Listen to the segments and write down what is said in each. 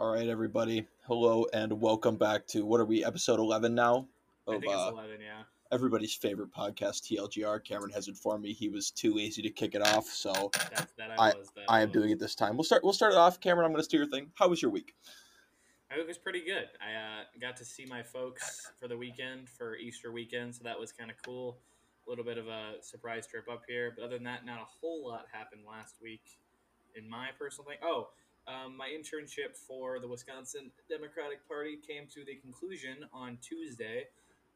All right, everybody. Hello and welcome back to what are we, episode 11 now? I think it's uh, 11, yeah. everybody's favorite podcast, TLGR. Cameron has informed me he was too lazy to kick it off, so That's, that I, I- was. That I am doing it this time. We'll start. We'll start it off. Cameron, I'm going to steer your thing. How was your week? My week was pretty good. I uh, got to see my folks for the weekend, for Easter weekend, so that was kind of cool. A little bit of a surprise trip up here. But other than that, not a whole lot happened last week in my personal thing. Oh, um, my internship for the Wisconsin Democratic Party came to the conclusion on Tuesday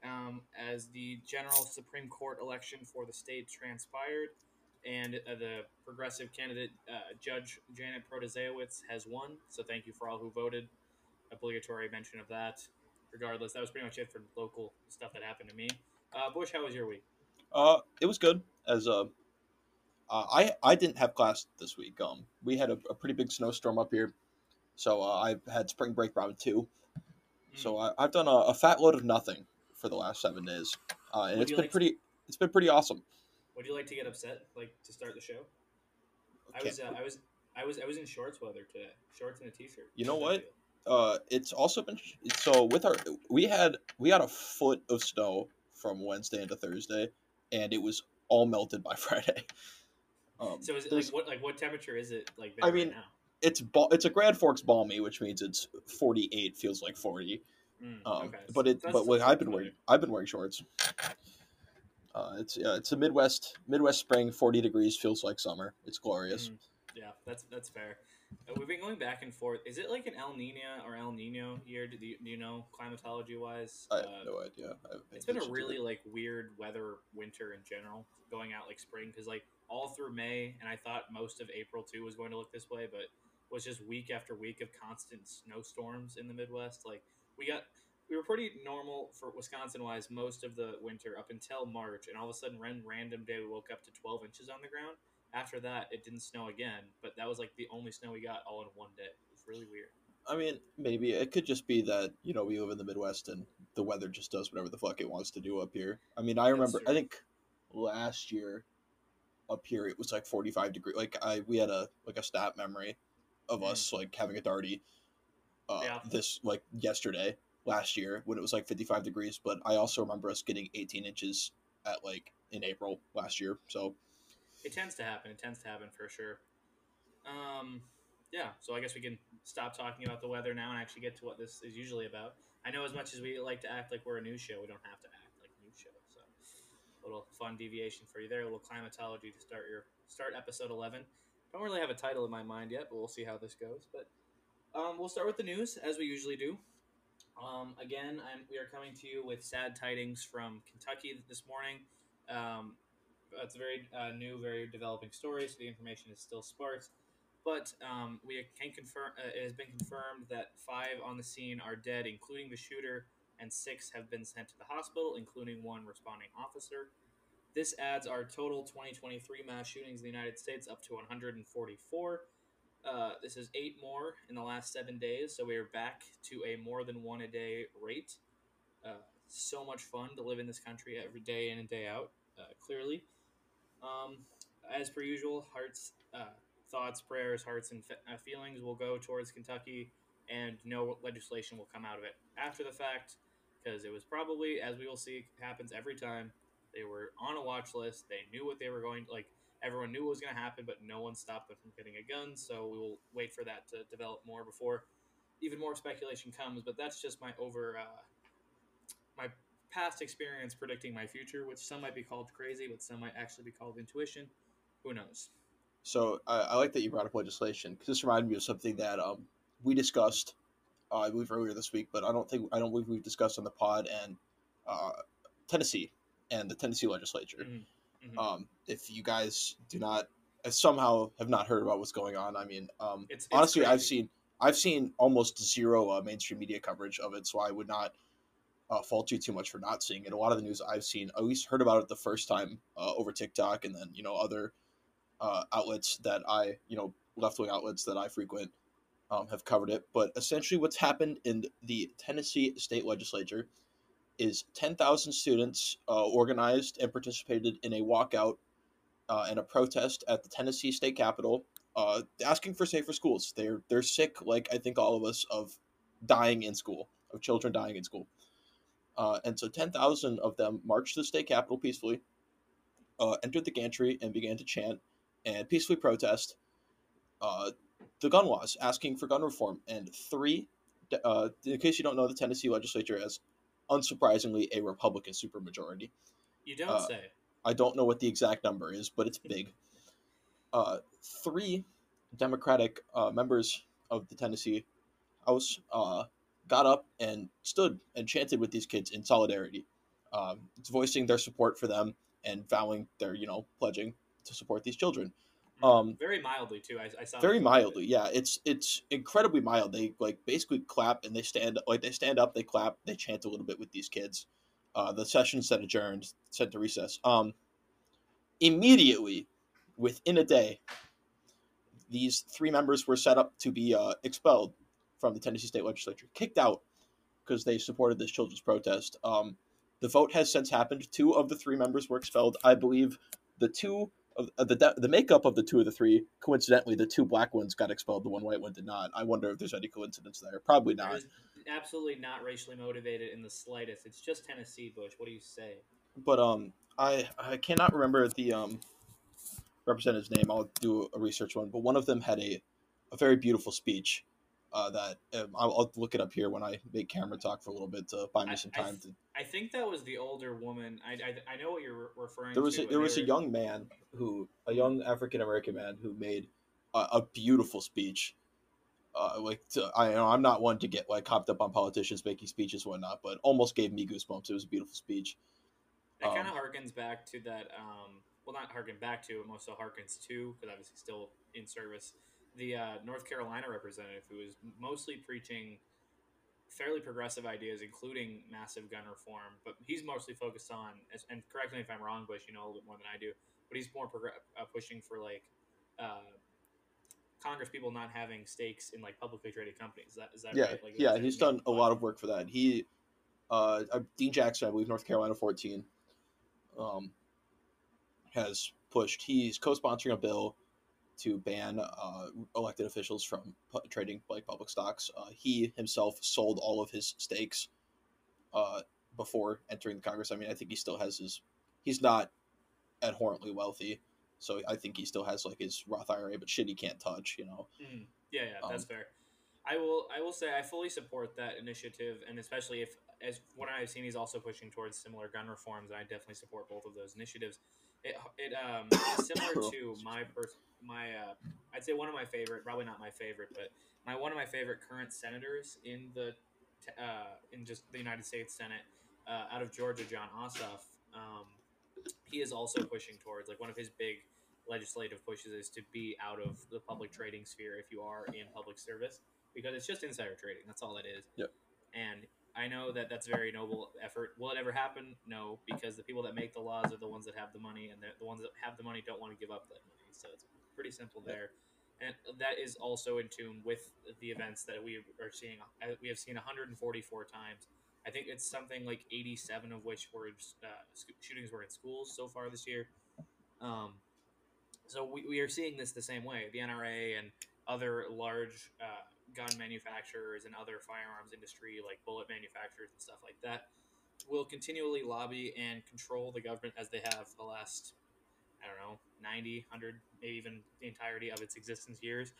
um, as the general Supreme Court election for the state transpired. And uh, the progressive candidate, uh, Judge Janet Protasewicz, has won. So thank you for all who voted. Obligatory mention of that. Regardless, that was pretty much it for local stuff that happened to me. Uh, Bush, how was your week? Uh, it was good. As uh, uh, I I didn't have class this week. Um, we had a, a pretty big snowstorm up here, so uh, I've had spring break round two. So I, I've done a, a fat load of nothing for the last seven days, uh, and it's been like to- pretty. It's been pretty awesome. Would you like to get upset, like to start the show? I was, uh, I was, I was, I was in shorts weather today. Shorts and a t-shirt. You know what? uh it's also been so with our we had we had a foot of snow from wednesday into thursday and it was all melted by friday um So is it like what, like what temperature is it like? I mean, right now? it's ba- it's a grand forks balmy which means it's 48 feels like 40 Mm, um okay. but it but like i've been wearing i've been wearing shorts uh it's yeah it's a midwest midwest spring 40 degrees feels like summer it's glorious Mm, yeah, that's that's fair. Uh, we've been going back and forth. Is it like an El Nino or El Nino year? Do you, do you know climatology wise? i have no idea I haven't paid It's been a really like weird weather winter in general, going out like spring because like all through May, and I thought most of April too was going to look this way, but was just week after week of constant snowstorms in the Midwest. Like we got, we were pretty normal for Wisconsin wise most of the winter up until March, and all of a sudden, one random day we woke up to twelve inches on the ground. After that, it didn't snow again, but that was like the only snow we got all in one day. It was really weird. I mean, maybe it could just be that you know we live in the Midwest and the weather just does whatever the fuck it wants to do up here. I mean, I remember. I think last year up here it was like forty five degree. Like I we had a like a stat memory of Mm. us like having a darty. Uh, Yeah. This like yesterday last year when it was like fifty five degrees, but I also remember us getting eighteen inches at like in April last year. So It tends to happen. It tends to happen for sure. Um, yeah. So I guess we can stop talking about the weather now and actually get to what this is usually about. I know as much as we like to act like we're a news show, we don't have to act like a news show. So a little fun deviation for you there. A little climatology to start your start episode eleven. Don't really have a title in my mind yet, but we'll see how this goes. But um, we'll start with the news as we usually do. Um, again, I'm, we are coming to you with sad tidings from Kentucky this morning. Um, it's a very uh, new, very developing story, so the information is still sparse. But um, we can confirm uh, it has been confirmed that five on the scene are dead, including the shooter, and six have been sent to the hospital, including one responding officer. This adds our total 2023 mass shootings in the United States up to 144. Uh, this is eight more in the last seven days, so we are back to a more than one a day rate. Uh, so much fun to live in this country every day in and day out. Uh, clearly, um, as per usual, hearts, uh, thoughts, prayers, hearts, and fe- uh, feelings will go towards Kentucky, and no legislation will come out of it after the fact, because it was probably, as we will see, happens every time. They were on a watch list. They knew what they were going like. Everyone knew what was going to happen, but no one stopped them from getting a gun. So we will wait for that to develop more before even more speculation comes. But that's just my over uh, my past experience predicting my future, which some might be called crazy, but some might actually be called intuition. Who knows? So I, I like that you brought up legislation because this reminded me of something that um, we discussed, uh, I believe earlier this week, but I don't think I don't believe we've discussed on the pod and uh, Tennessee and the Tennessee legislature. Mhm, mhm. Um, if you guys do not uh, somehow have not heard about what's going on, I mean, um, It's- it's honestly, I've seen I've seen almost zero uh, mainstream media coverage of it, so I would not uh, fault you too much for not seeing it. A lot of the news I've seen, at least heard about it the first time uh, over TikTok, and then you know other uh, outlets that I, you know, left wing outlets that I frequent um, have covered it. But essentially, what's happened in the Tennessee state legislature is 10,000 students uh, organized and participated in a walkout uh, and a protest at the Tennessee state capitol uh, asking for safer schools. They're they're sick, like I think all of us, of dying in school, of children dying in school. Uh, and so ten thousand of them marched to the state capitol peacefully, uh, entered the gantry, and began to chant and peacefully protest uh, the gun laws, asking for gun reform. And three, uh, in case you don't know, the Tennessee legislature has, unsurprisingly, a Republican supermajority. You don't Uh, say. I don't know what the exact number is, but it's big. Uh, three Democratic uh, members of the Tennessee House uh, got up and stood and chanted with these kids in solidarity, um, voicing their support for them and vowing their, you know, pledging to support these children. Um, very mildly too. I, I saw very mildly, yeah. It's it's incredibly mild. They like basically clap and they stand like they stand up, they clap, they chant a little bit with these kids. Uh, the session then adjourned, sent to recess. Um, immediately, within a day, these three members were set up to be uh, expelled from the Tennessee State Legislature, kicked out because they supported this children's protest. Um, the vote has since happened. Two of the three members were expelled. I believe the two of uh, the the makeup of the two of the three, coincidentally, the two black ones got expelled. The one white one did not. I wonder if there's any coincidence there. Probably not. Absolutely not racially motivated in the slightest. It's just Tennessee, Bush. What do you say? but um i i cannot remember the um representative's name i'll do a research one but one of them had a a very beautiful speech uh, that um, I'll, I'll look it up here when i make camera talk for a little bit to buy me I- some I time to I think that was the older woman. I, I, I know what you're referring there was to. a, there was a young man who a young african american man who made a, a beautiful speech uh, like to, I know I'm not one to get like hopped up on politicians making speeches and whatnot, but almost gave me goosebumps. It was a beautiful speech. That um, kind of harkens back to that. Um, well, not harken back to, it most so harkens to, because obviously still in service. The uh, North Carolina representative who is mostly preaching fairly progressive ideas, including massive gun reform, but he's mostly focused on. And correct me if I'm wrong, Bush. You know a little bit more than I do, but he's more progr- uh, pushing for like uh, Congress people not having stakes in like publicly traded companies. Is that is that yeah, right? Like, yeah, he's done a lot of work for that. He, uh, uh, Dean Jackson, I believe, North Carolina 14, um, has pushed. He's co-sponsoring a bill to ban uh, elected officials from pu- trading like public stocks. Uh, he himself sold all of his stakes uh, before entering the Congress. I mean, I think he still has his. He's not abhorrently wealthy, so I think he still has like his Roth IRA, but shit he can't touch. You know. Mhm. Yeah, yeah, that's Um, fair. I will. I will say I fully support that initiative, and especially if, as what I've seen, he's also pushing towards similar gun reforms. And I definitely support both of those initiatives. It, it um similar to my pers- my uh, I'd say one of my favorite, probably not my favorite, but my one of my favorite current senators in the uh, in just the United States Senate uh, out of Georgia, Jon Ossoff. Um, he is also pushing towards like one of his big legislative pushes is to be out of the public trading sphere if you are in public service because it's just insider trading. That's all it is. Yep. And I know that that's a very noble effort. Will it ever happen? No, because the people that make the laws are the ones that have the money, and the, the ones that have the money don't want to give up that money. So it's pretty simple there. And that is also in tune with the events that we are seeing. uh, We have seen 144 times. I think it's something like 87 of which were uh, shootings were in schools so far this year. Um, so we, we are seeing this the same way. The NRA and other large uh, gun manufacturers and other firearms industry, like bullet manufacturers and stuff like that, will continually lobby and control the government as they have the last, I don't know, 90, 100, maybe even the entirety of its existence years.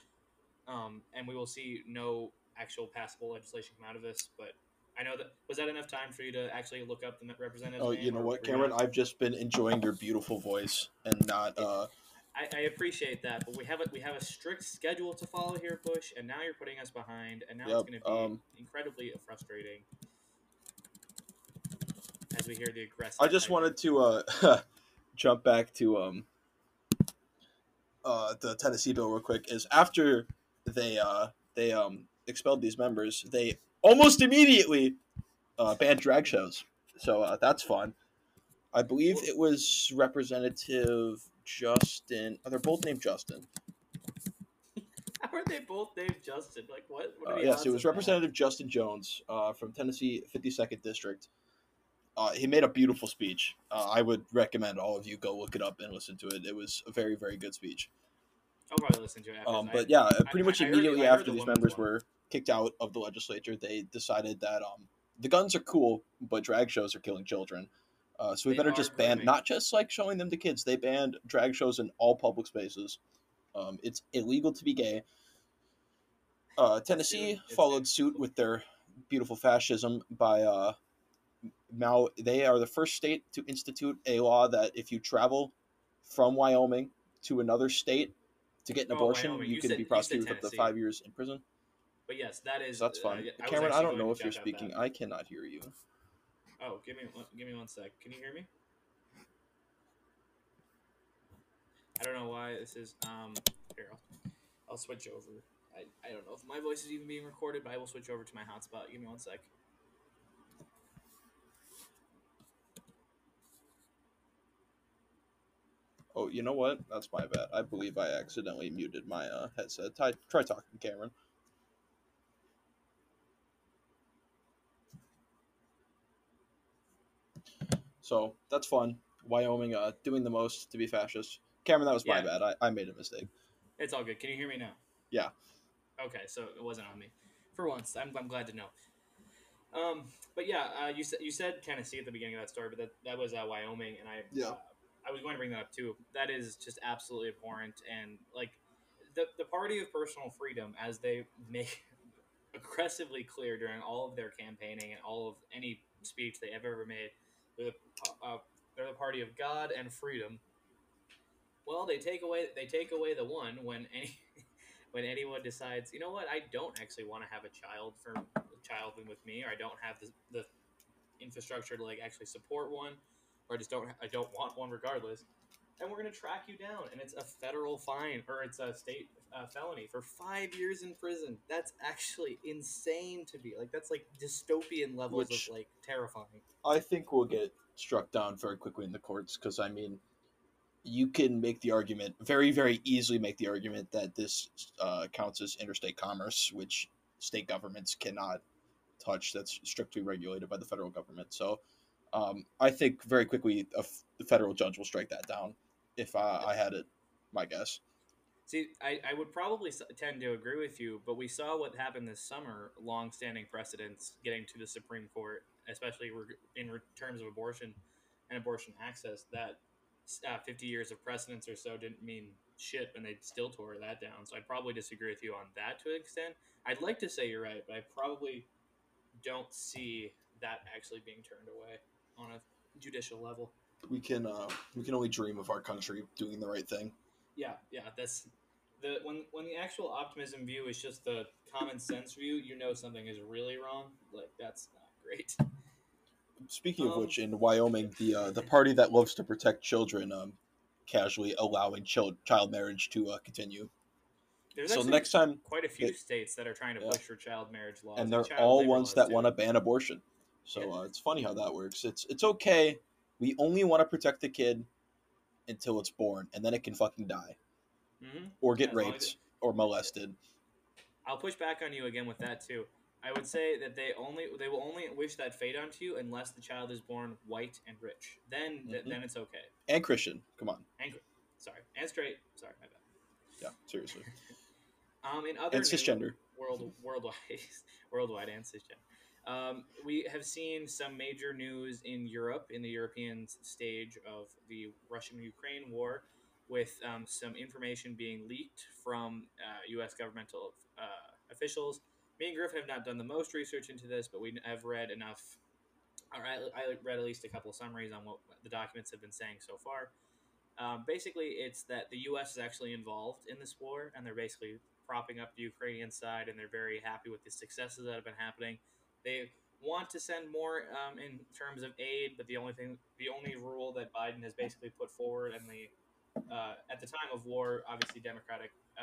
Um, and we will see no actual passable legislation come out of this. But I know that was that enough time for you to actually look up the representative? Oh, you know what, Cameron? I've just been enjoying your beautiful voice and not. Uh, I, I appreciate that, but we have a we have a strict schedule to follow here, Bush, and now you're putting us behind, and now Yep, it's going to be um, incredibly frustrating as we hear the aggressive. I just wanted to uh, jump back to um, uh, the Tennessee bill real quick. Is after they uh, they um, expelled these members, they almost immediately uh, banned drag shows. So uh, that's fun. I believe it was Representative Justin. Oh, they're both named Justin. How are they both named Justin? Like what? what are Uh, yes, it was that? Representative Justin Jones uh, from Tennessee 52nd District. Uh, he made a beautiful speech. Uh, I would recommend all of you go look it up and listen to it. It was a very, very good speech. I'll probably listen to it. After Um, but yeah, I- pretty much I immediately I heard after the these members were kicked out of the legislature, they decided that um, the guns are cool, but drag shows are killing children. Uh, so we They better just ban, not just like showing them to kids. They banned drag shows in all public spaces. Um, it's illegal to be gay. Uh, Tennessee It's followed suit with their beautiful fascism by uh, now they are the first state to institute a law that if you travel from Wyoming to another state to get an Oh, abortion, Wyoming. you, You can be prosecuted up to five years in prison. But yes, that is. So that's uh, fun. I Cameron, I don't know if you're speaking. that. I cannot hear you. Oh, give me one- give me one sec. Can you hear me? I don't know why this is. Um, here I'll, I'll switch over. I, I don't know if my voice is even being recorded, but I will switch over to my hotspot. Give me one sec. Oh, you know what? That's my bad. I believe I accidentally muted my uh, headset. Try, try talking, Cameron. So that's fun. Wyoming uh, doing the most to be fascist. Cameron, that was my bad. I, I made a mistake. It's all good. Can you hear me now? Yeah. Okay, so it wasn't on me. For once, I'm, I'm glad to know. Um, but yeah, uh, you said you said Tennessee at the beginning of that story, but that, that was uh, Wyoming, and I Yeah. uh, I was going to bring that up too. That is just absolutely abhorrent, and like the the party of personal freedom, as they make aggressively clear during all of their campaigning and all of any speech they have ever made, they're the, uh, they're the party of God and freedom. Well, they take away they take away the one when any when anyone decides, you know what, I don't actually want to have a child for a child with me, or I don't have the, the infrastructure to like actually support one, or I just don't I don't want one regardless. And we're gonna track you down, and it's a federal fine or it's a state uh, felony for five years in prison. That's actually insane to be like. That's like dystopian levels Which- of like terrifying. I think we'll get struck down very quickly in the courts because I mean, you can make the argument very, very easily make the argument that this uh, counts as interstate commerce, which state governments cannot touch. That's strictly regulated by the federal government. So, um, I think very quickly a f- the federal judge will strike that down. If I, I had it, my guess. See, I, I would probably tend to agree with you, but we saw what happened this summer, long-standing precedents getting to the Supreme Court, especially in terms of abortion and abortion access, that uh, 50 years of precedents or so didn't mean shit, and they still tore that down. So I'd probably disagree with you on that to an extent. I'd like to say you're right, but I probably don't see that actually being turned away on a judicial level. We can uh, we can only dream of our country doing the right thing. Yeah, yeah, that's the when when the actual optimism view is just the common sense view, you know something is really wrong. Like that's not great. Speaking of Um, which, in Wyoming, the uh, the party that loves to protect children, um, casually allowing child child marriage to uh, continue. There's so next time, quite a few it- states that are trying to Yeah. push for child marriage laws, and they're child all ones that want to ban abortion. So uh, it's funny how that works. It's it's okay. We only want to protect the kid until it's born, and then it can fucking die Mhm. or get As raped or molested. I'll push back on you again with that too. I would say that they only they will only wish that fate onto you unless the child is born white and rich. Then th- Mhm. then it's okay. And Christian, come on, And sorry, and straight. Sorry, my bad. yeah, seriously. Um, in other And cisgender. world worldwide worldwide and cisgen. Um, we have seen some major news in Europe in the European stage of the Russian-Ukraine war, with um, some information being leaked from uh, U.S. governmental uh, officials. Me and Griffin have not done the most research into this, but we have read enough. Or I, I read at least a couple of summaries on what the documents have been saying so far. Um, basically, it's that the U.S. is actually involved in this war, and they're basically propping up the Ukrainian side, and they're very happy with the successes that have been happening. They want to send more um, in terms of aid, but the only thing, the only rule that Biden has basically put forward, and the uh, at the time of war, obviously Democratic uh,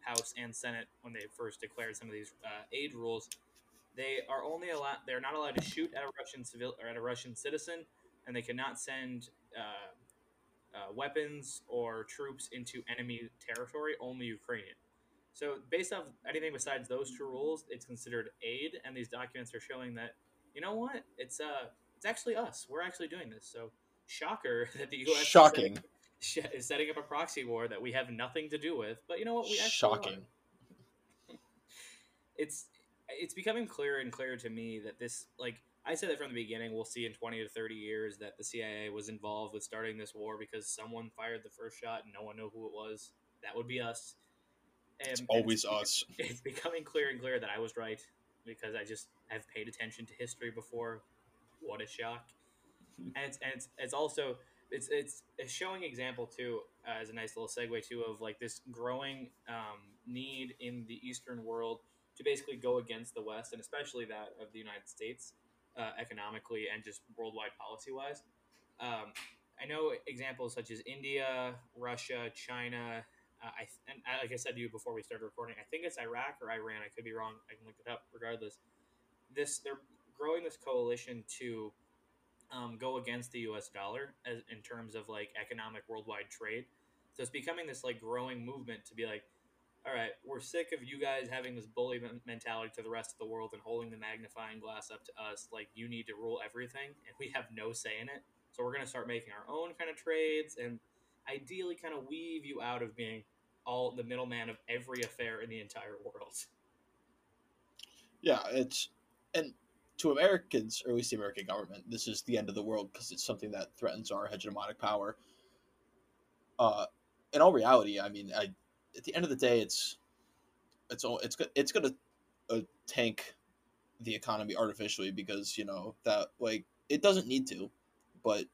House and Senate, when they first declared some of these uh, aid rules, they are only allowed, they're not allowed to shoot at a Russian civil or at a Russian citizen, and they cannot send uh, uh, weapons or troops into enemy territory, only Ukrainian. So, based off anything besides those two rules, it's considered aid, and these documents are showing that you know what? It's uh, it's actually us. We're actually doing this. So, shocker that the U.S. Shocking. is setting up a proxy war that we have nothing to do with. But you know what? We actually Shocking. are. it's it's becoming clearer and clearer to me that this like I said that from the beginning. We'll see in twenty to thirty years that the CIA was involved with starting this war because someone fired the first shot and no one knew who it was. That would be us. It's always it's, us. It's becoming clearer and clearer that I was right because I just have paid attention to history before. What a shock! and it's and it's, it's also it's it's a showing example too uh, as a nice little segue too of like this growing um, need in the Eastern world to basically go against the West and especially that of the United States uh, economically and just worldwide policy wise. Um, I know examples such as India, Russia, China. I and like I said to you before we started recording, I think it's Iraq or Iran. I could be wrong. I can look it up. Regardless, this they're growing this coalition to um, go against the U.S. dollar as in terms of like economic worldwide trade. So it's becoming this like growing movement to be like, all right, we're sick of you guys having this bully mentality to the rest of the world and holding the magnifying glass up to us. Like you need to rule everything, and we have no say in it. So we're gonna start making our own kind of trades and ideally kind of weave you out of being all the middleman of every affair in the entire world. Yeah, it's and to Americans, or at least the American government, this is the end of the world because it's something that threatens our hegemonic power. Uh, in all reality, I mean, I at the end of the day, it's it's all it's it's gonna uh, tank the economy artificially because you know that like it doesn't need to, but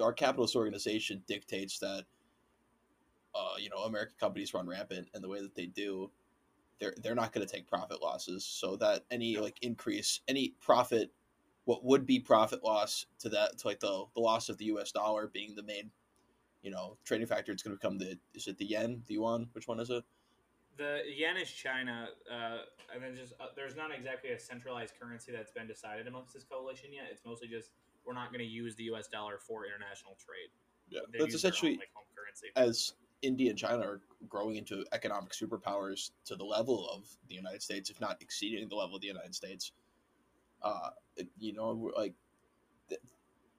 our capitalist organization dictates that. Uh, you know, American companies run rampant, and the way that they do, they're they're not going to take profit losses so that any like increase any profit what would be profit loss to that to like the the loss of the US dollar being the main you know trading factor it's going to become the is it the yen the yuan which one is it The yen is China, uh, and then just uh, there's not exactly a centralized currency that's been decided amongst this coalition yet. It's mostly just we're not going to use the U.S. dollar for international trade. yeah They that's their own, essentially like home currency. as India and China are growing into economic superpowers to the level of the United States if not exceeding the level of the United States uh you know like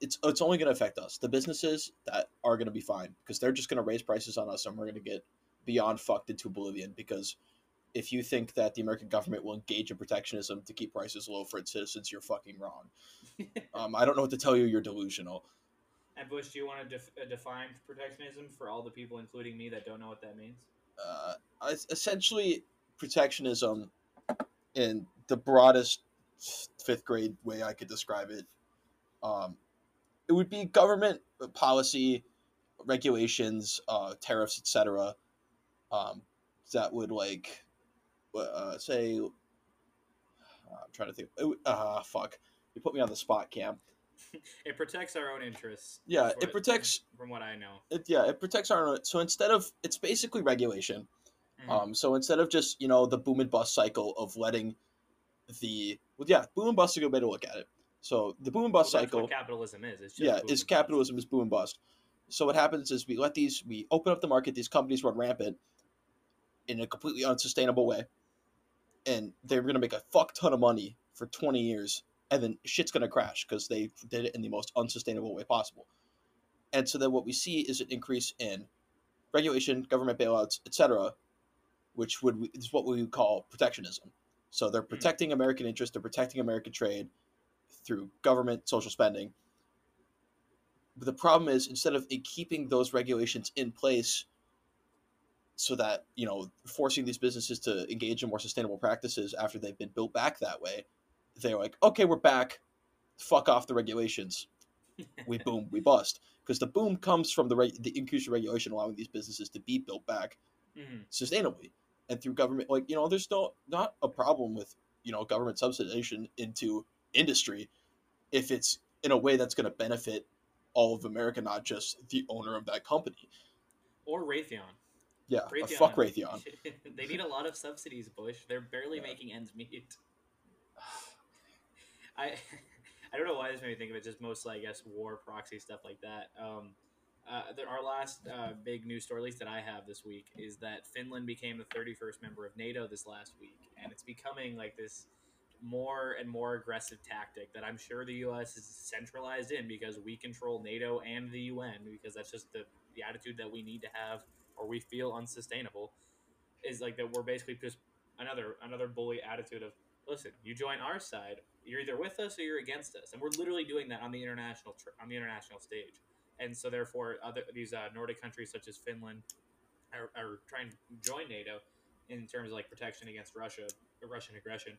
it's it's only going to affect us the businesses that are going to be fine because they're just going to raise prices on us and we're going to get beyond fucked into oblivion because if you think that the American government will engage in protectionism to keep prices low for its citizens, you're fucking wrong. Um, I don't know what to tell you. You're delusional. And Bush, do you want to def- uh, define protectionism for all the people, including me, that don't know what that means? Uh, essentially, protectionism, in the broadest fifth grade way I could describe it, um, it would be government policy, regulations, uh, tariffs, etc. Um, that would like, uh, say, I'm trying to think. Ah, fuck. You put me on the spot, Cam. It protects our own interests. Yeah, it protects. from what I know. It, yeah, it protects our. own. So instead of, it's basically regulation. Mhm. Um, so instead of just you know the boom and bust cycle of letting the well, yeah, boom and bust is a good way to look at it. So the boom and Well, bust that's cycle, what capitalism is. It's just yeah, is and bust. capitalism is boom and bust. So what happens is we let these we open up the market, these companies run rampant in a completely unsustainable way, and they're gonna make a fuck ton of money for twenty years, and then shit's gonna crash because they did it in the most unsustainable way possible. And so then what we see is an increase in regulation, government bailouts, etc., which would is what we would call protectionism. So they're hmm. protecting American interests, they're protecting American trade through government social spending. But the problem is instead of keeping those regulations in place so that, you know, forcing these businesses to engage in more sustainable practices after they've been built back that way, they're like, okay, we're back. Fuck off the regulations. We boom, we bust. Because the boom comes from the reg- the increased regulation allowing these businesses to be built back Mhm. sustainably and through government like you know there's no not a problem with you know government subsidization into industry if it's in a way that's going to benefit all of america not just the owner of that company Or Raytheon. yeah Raytheon. fuck raytheon they need a lot of subsidies, Bush. They're barely Yeah. making ends meet. I I don't know why this made me think of it. Just mostly, I guess, war proxy stuff like that. Um, uh, the, our last uh, big news story, at least that I have this week, is that Finland became the 31st member of NATO this last week, and it's becoming like this more and more aggressive tactic that I'm sure the U.S. is centralized in because we control NATO and the UN because that's just the the attitude that we need to have or we feel unsustainable is like that we're basically just another another bully attitude of listen, you join our side, you're either with us or you're against us, and we're literally doing that on the international tr- on the international stage. And so, therefore, other these uh, Nordic countries such as Finland are, are trying to join NATO in terms of like protection against Russia, Russian aggression.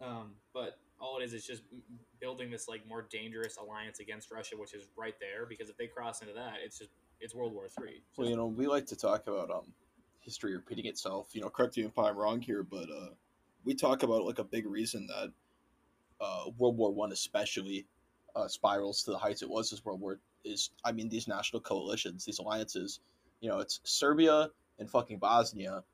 Um, but all it is is just building this like more dangerous alliance against Russia, which is right there. Because if they cross into that, it's just it's World War Three. Well, you know, we like to talk about um history repeating itself. You know, correct me if I'm wrong here, but uh, we talk about like a big reason that uh, World War One, especially, uh, spirals to the heights it was as World War is. I mean, these national coalitions, these alliances. You know, it's Serbia and fucking Bosnia,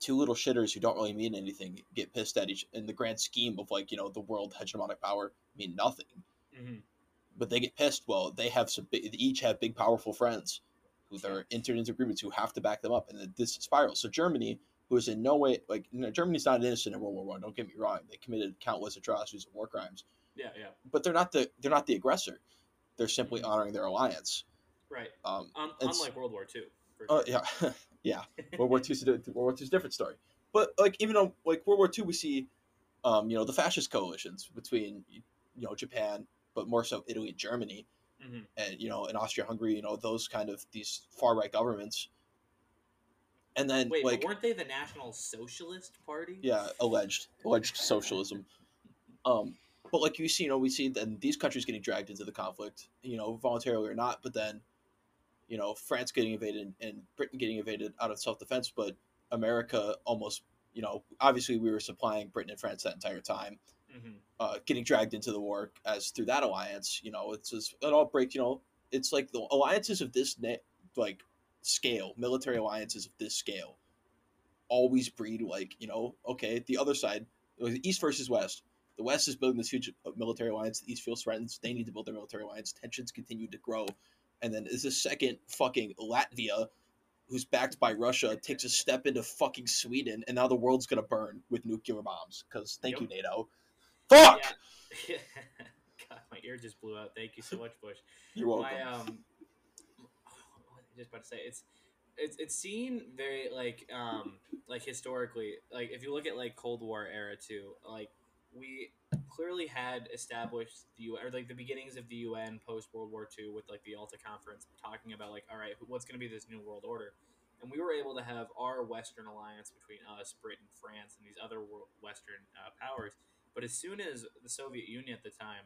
two little shitters who don't really mean anything, get pissed at each in the grand scheme of like you know the world hegemonic power mean nothing. Mm-hmm. But they get pissed. Well, they have some. Big, they each have big, powerful friends who they're entered into agreements who have to back them up, and then this spirals. So Germany who is in no way like you know, Germany's not innocent in World War One. Don't get me wrong; they committed countless atrocities and war crimes. Yeah, yeah. But they're not the they're not the aggressor. They're simply honoring their alliance. Right. Um, it's- unlike World War Two. Oh sure. yeah, yeah. World War Two's a, World War Two's a different story. But like even on like World War Two, we see, um, you know, the fascist coalitions between you know Japan, but more so Italy and Germany, Mhm. and you know in Austria-Hungary, you know those kind of these far right governments. And then Wait, like but weren't they the National Socialist Party? yeah, alleged alleged socialism. Um, but like you see, you know, we see then these countries getting dragged into the conflict, you know, voluntarily or not. But then, you know, France getting invaded and Britain getting invaded out of self defense, but America almost, you know, obviously we were supplying Britain and France that entire time, hmm uh, getting dragged into the war as through that alliance. You know, it's just it all breaks. You know, it's like the alliances of this na- like scale, military alliances of this scale, always breed like you know, okay, the other side, East versus West. The West is building this huge uh, military alliance. The East feels threatened. They need to build their military alliance. Tensions continue to grow, and then is this second fucking Latvia, who's backed by Russia, takes a step into fucking Sweden, and now the world's gonna burn with nuclear bombs. Because thank you, NATO. Fuck. Yeah. God, my ear just blew out. Thank you so much, Bush. You're welcome. My um, what was I just about to say it's it's it's seen very like um like historically like if you look at like Cold War era too like we clearly had established the UN or like the beginnings of the UN post World War II with like the Yalta Conference talking about like all right what's going to be this new world order? And we were able to have our Western alliance between us Britain France and these other world, Western uh, powers. But as soon as the Soviet Union at the time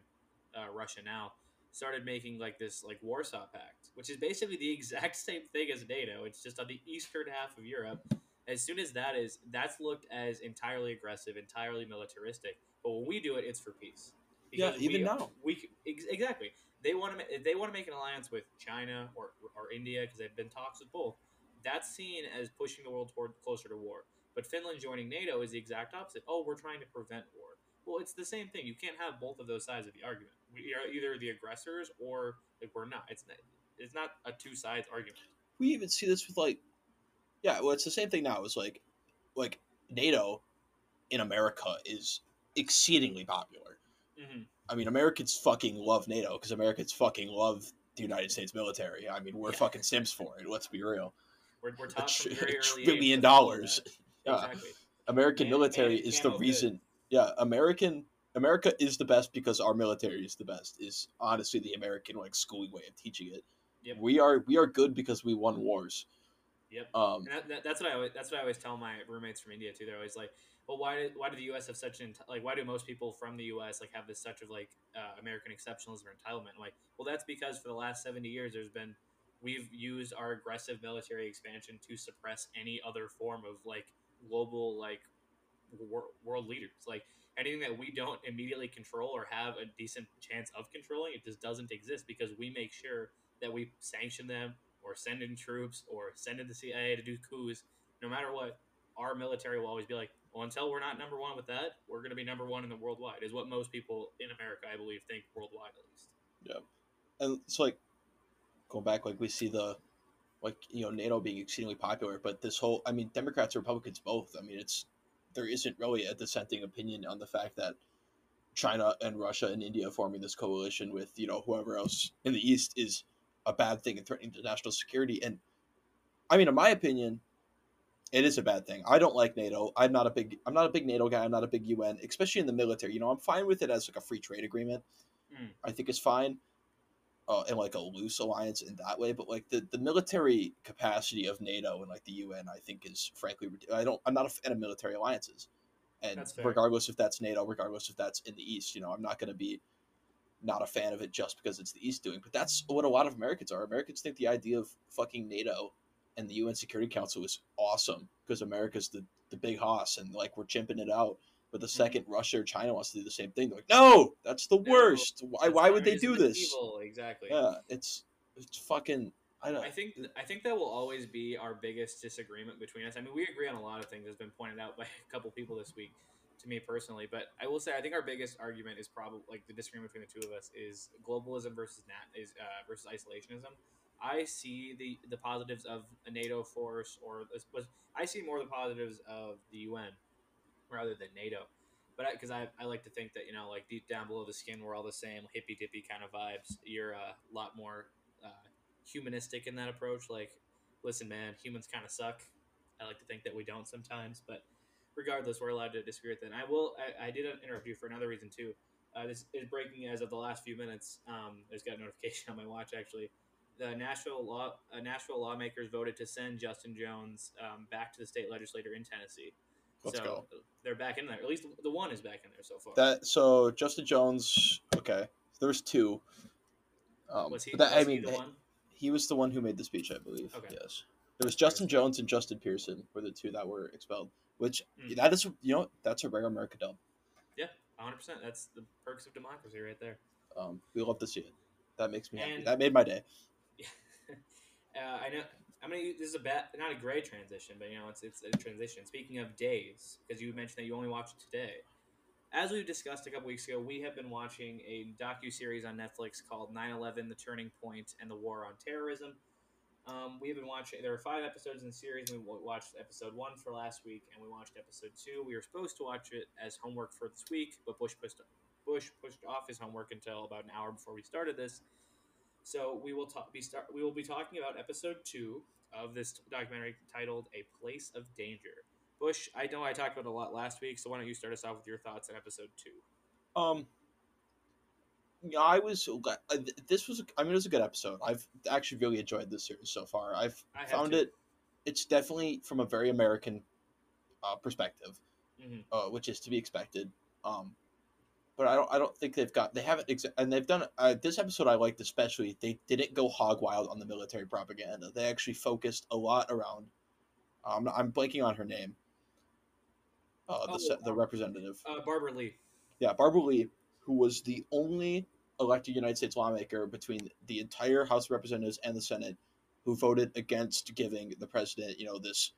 uh, Russia now started making like this like Warsaw Pact, which is basically the exact same thing as NATO. It's just on the eastern half of Europe. As soon as that is, that's looked as entirely aggressive, entirely militaristic. But when we do it, it's for peace. Yeah, Because even we, now. we ex- exactly they want to they want to make an alliance with China or or India because they've been talks with both. That's seen as pushing the world toward closer to war. But Finland joining NATO is the exact opposite. Oh, we're trying to prevent war. Well, it's the same thing. You can't have both of those sides of the argument. We are either the aggressors or like we're not. It's not. It's not a two sides argument. we even see this with like yeah well it's the same thing now it's like like nato in america is exceedingly popular Mm-hmm. i mean americans fucking love nato because americans fucking love the united states military i mean we're Yeah. fucking sims for it let's be real We're, we're a tr- a trillion age to follow dollars. Yeah. Exactly. american Man- military man, is the reason. good. Yeah american america is the best because our military is the best is honestly the american like schooling way of teaching it Yep. we are we are good because we won wars Yep. um that, that, that's what I always, that's what I always tell my roommates from India too. They're always like, "Well, why did why do the U.S. have such an like why do most people from the U.S. like have this such of like uh, American exceptionalism or entitlement?" I'm like, well, that's because for the last seventy years, there's been we've used our aggressive military expansion to suppress any other form of like global like wor- world leaders. Like anything that we don't immediately control or have a decent chance of controlling, it just doesn't exist because we make sure that we sanction them or send in troops or send in the CIA to do coups. No matter what, our military will always be like, well, until we're not number one with that, we're going to be number one in the worldwide. Is what most people in America, I believe, think worldwide at least. Yeah. And it's like going back like we see the like you know nato being exceedingly popular but this whole i mean democrats republicans both i mean it's there isn't really a dissenting opinion on the fact that china and russia and india forming this coalition with you know whoever else in the east is a bad thing and threatening to national security. And I mean, in my opinion, it is a bad thing. I don't like NATO. I'm not a big I'm not a big NATO guy. I'm not a big UN, especially in the military. You know, I'm fine with it as like a free trade agreement. Mm. I think it's fine. Uh, and like a loose alliance in that way, but like the, the military capacity of NATO and like the UN, I think is frankly, I don't, I'm not a fan of military alliances, and regardless if that's NATO, regardless if that's in the East, you know, I'm not going to be not a fan of it just because it's the East doing. But that's what a lot of Americans are. Americans think the idea of fucking NATO and the UN Security Council is awesome because America's the the big hoss and like we're chimping it out. But the Mm-hmm. 2nd Russia or China wants to do the same thing, they're like, no, that's the No, worst. Why? Why would they do this? Evil. Exactly. Yeah, it's it's fucking. I don't. I think I think that will always be our biggest disagreement between us. I mean, we agree on a lot of things, as been pointed out by a couple people this week. To me personally, but I will say I think our biggest argument is probably like the disagreement between the two of us is globalism versus nat is uh, versus isolationism. I see the the positives of a NATO force, or I see more the positives of the UN rather than NATO. But because I, I, like to think that you know like deep down below the skin we're all the same hippy dippy kind of vibes. You're a lot more uh, humanistic in that approach. Like, listen, man, humans kind of suck. I like to think that we don't sometimes, but regardless, we're allowed to disagree with it. And I will. I, I did interrupt you for another reason too. Uh, this is breaking as of the last few minutes. Um, I just got a notification on my watch actually. The Nashville law, uh, Nashville lawmakers voted to send Justin Jones um, back to the state legislature in Tennessee. Let's so go. they're back in there. At least the one is back in there so far. That so Justin Jones. Okay, there was two. Um, was he? that, was I mean, he the one? he was the one who made the speech, I believe. Okay. Yes. There was Justin Jones and Justin Pearson were the two that were expelled. Which Mm. that is, you know, that's a rare America dub. 100. percent That's the perks of democracy right there. Um, we love to see it. That makes me happy. That made my day. uh, I know. I'm gonna. This is a bad, not a great transition, but you know, it's it's a transition. Speaking of days, because you mentioned that you only watched today. As we discussed a couple weeks ago, we have been watching a docu series on Netflix called 9/11: The Turning Point and the War on Terrorism. Um, we have been watching. There are five episodes in the series. We watched episode one for last week, and we watched episode two. We were supposed to watch it as homework for this week, but Bush pushed Bush pushed off his homework until about an hour before we started this. So we will talk. Be start. We will be talking about episode two of this documentary titled "A Place of Danger." Bush, I know I talked about it a lot last week, so why don't you start us off with your thoughts on episode two? Um, yeah, I was. This was. I mean, it was a good episode. I've actually really enjoyed this series so far. I've I found too. it. It's definitely from a very American uh, perspective, Mhm. uh, which is to be expected. Um, but I don't. I don't think they've got. They haven't. Exa- and they've done. Uh, this episode I liked especially. They didn't go hog wild on the military propaganda. They actually focused a lot around. Um, I'm blanking on her name. Uh, the Oh, the um, representative. Uh, Barbara Lee. Yeah, Barbara Lee, who was the only elected United States lawmaker between the entire House of Representatives and the Senate who voted against giving the president, you know, this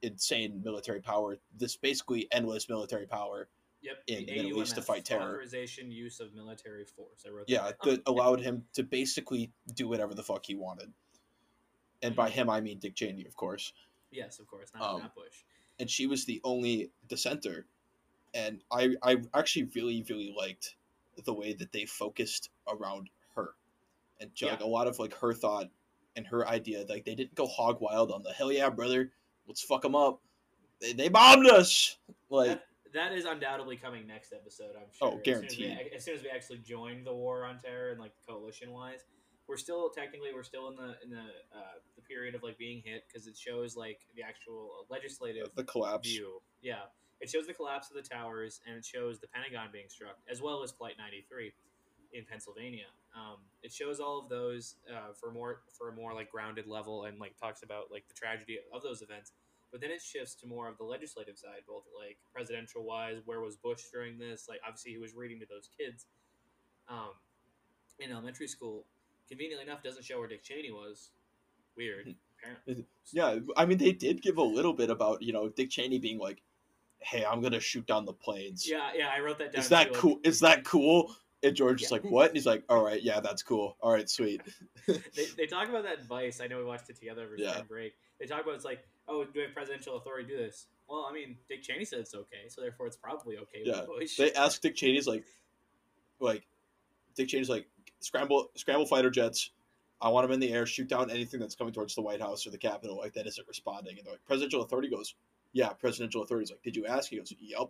insane military power, this basically endless military power. Yep. In the Middle East to fight terror. Authorization use of military force. I wrote. Yeah, That allowed him to basically do whatever the fuck he wanted. And by him, I mean Dick Cheney, of course. Yes, of course. Not, Um, not Bush. and she was the only dissenter. And I, I actually really, really liked the way that they focused around her, and like a lot of like her thought and her idea. Like they didn't go hog wild on the hell yeah, brother, let's fuck them up. They, they bombed us. Like That, that is undoubtedly coming next episode. I'm sure. Oh, As soon as, we, as soon as we actually join the war on terror and like coalition wise, we're still technically we're still in the in the uh, the period of like being hit because it shows like the actual legislative the collapse. view. Yeah, it shows the collapse of the towers and it shows the Pentagon being struck, as well as Flight 93 in Pennsylvania. Um, it shows all of those uh, for more for a more like grounded level and like talks about like the tragedy of those events. But then it shifts to more of the legislative side, both like presidential wise. Where was Bush during this? Like obviously he was reading to those kids um, in elementary school. Conveniently enough, doesn't show where Dick Cheney was. Weird, apparently. Yeah, I mean they did give a little bit about you know Dick Cheney being like, "Hey, I'm gonna shoot down the planes." Yeah, yeah, I wrote that down. Is that like- cool? Is that cool? And George is like, "What?" And he's like, "All right, yeah, that's cool. All right, sweet." they, they talk about that advice. I know we watched it together over Yeah. break. They talk about it's like, oh, do we have presidential authority to do this? Well, I mean, Dick Cheney said it's okay, so therefore it's probably okay Yeah, they asked Dick Cheney's like, like, Dick Cheney's like, scramble, scramble fighter jets. I want them in the air, shoot down anything that's coming towards the White House or the Capitol, like that isn't responding. And they're like, presidential authority goes, yeah, presidential authority is like, did you ask? He goes, yep.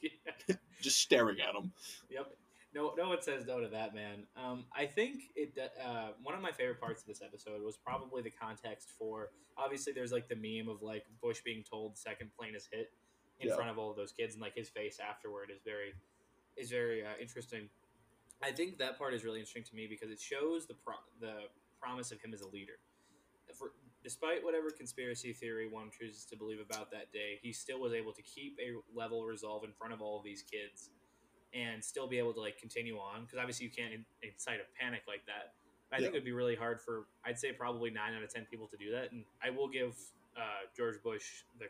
Yeah. Just staring at him. Yep. No, no one says no to that, man. Um, I think it. Uh, one of my favorite parts of this episode was probably the context for. Obviously, there's like the meme of like Bush being told second plane is hit in Yeah. front of all of those kids, and like his face afterward is very, is very uh, interesting. I think that part is really interesting to me because it shows the pro- the promise of him as a leader. For, despite whatever conspiracy theory one chooses to believe about that day, he still was able to keep a level resolve in front of all of these kids and still be able to like continue on because obviously you can't incite a panic like that. I think it would be really hard for I'd say probably nine out of ten people to do that, and I will give uh, George Bush the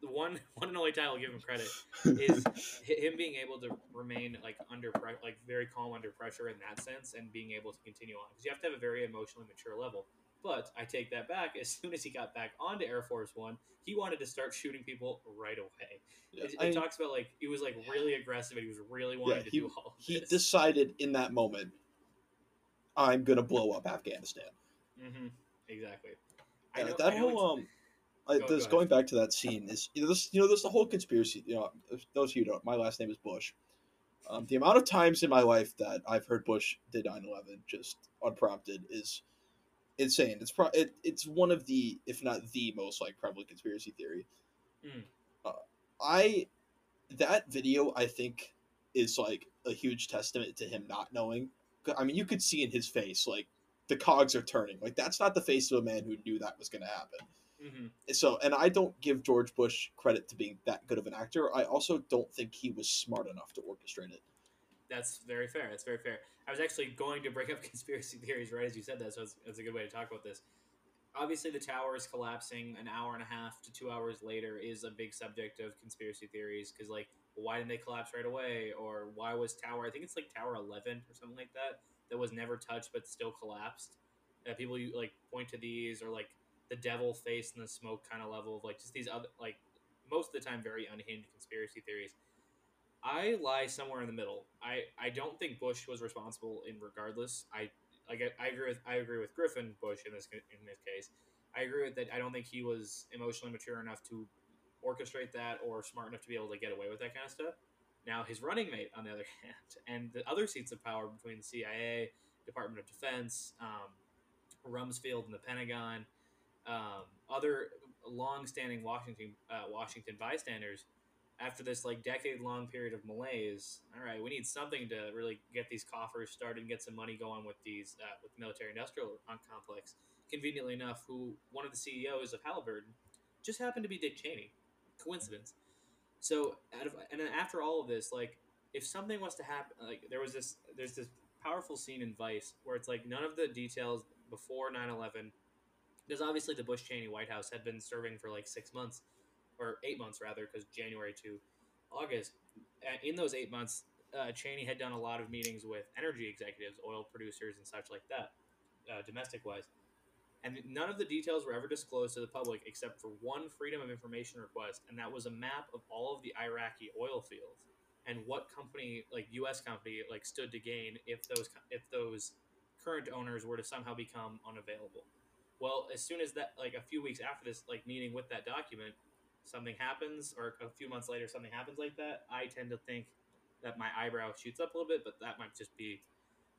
the one one and only time I'll give him credit is him being able to remain like under pre- like very calm under pressure in that sense and being able to continue on because you have to have a very emotionally mature level. But I take that back. As soon as he got back onto Air Force One, he wanted to start shooting people right away. Yeah, It, it I- talks about like he was like really aggressive and he was really wanting Yeah, to he- do all of he this. decided in that moment, I'm gonna blow up Afghanistan. hmm Exactly. Yeah, know- that whole um, I, Go- this, go going back to that scene is you know this you know this the whole conspiracy. You know, those of you who don't, my last name is Bush. Um, the amount of times in my life that I've heard Bush did 9/11 just unprompted is insane. It's pro- it, it's one of the if not the most like prevalent conspiracy theory. Mm. Uh, I that video I think is like a huge testament to him not knowing. I mean, you could see in his face like the cogs are turning. Like that's not the face of a man who knew that was going to happen. Mhm. So, and I don't give George Bush credit to being that good of an actor. I also don't think he was smart enough to orchestrate it. That's very fair. That's very fair. I was actually going to bring up conspiracy theories right as you said that, so it's, it's a good way to talk about this. Obviously, the tower is collapsing an hour and a half to two hours later is a big subject of conspiracy theories because, like, why didn't they collapse right away? Or why was tower, I think it's like Tower 11 or something like that, that was never touched but still collapsed? Uh, people, like, point to these or, like, the devil face in the smoke kind of level of, like, just these other, like, most of the time very unhinged conspiracy theories. I lie somewhere in the middle. I, I don't think Bush was responsible in regardless. I like I, I agree with I agree with Griffin Bush in this in this case. I agree with that. I don't think he was emotionally mature enough to orchestrate that or smart enough to be able to get away with that kind of stuff. Now his running mate, on the other hand, and the other seats of power between the CIA, Department of Defense, um, Rumsfeld, and the Pentagon, um, other long-standing Washington uh, Washington bystanders after this like decade long period of malaise, all right, we need something to really get these coffers started and get some money going with these uh, with the military industrial complex. Conveniently enough, who one of the CEOs of Halliburton just happened to be Dick Cheney. Coincidence. So, out of, and then after all of this, like if something was to happen, like there was this, there's this powerful scene in Vice where it's like none of the details before 9/11, because obviously the Bush Cheney White House had been serving for like six months or eight months rather, because January to August. Uh, In those eight months, uh, Cheney had done a lot of meetings with energy executives, oil producers, and such like that, uh, domestic wise. And none of the details were ever disclosed to the public except for one Freedom of Information request, and that was a map of all of the Iraqi oil fields and what company, like U.S. company, like stood to gain if those if those current owners were to somehow become unavailable. Well, as soon as that, like a few weeks after this, like meeting with that document, something happens, or a few months later, something happens like that, I tend to think that my eyebrow shoots up a little bit, but that might just be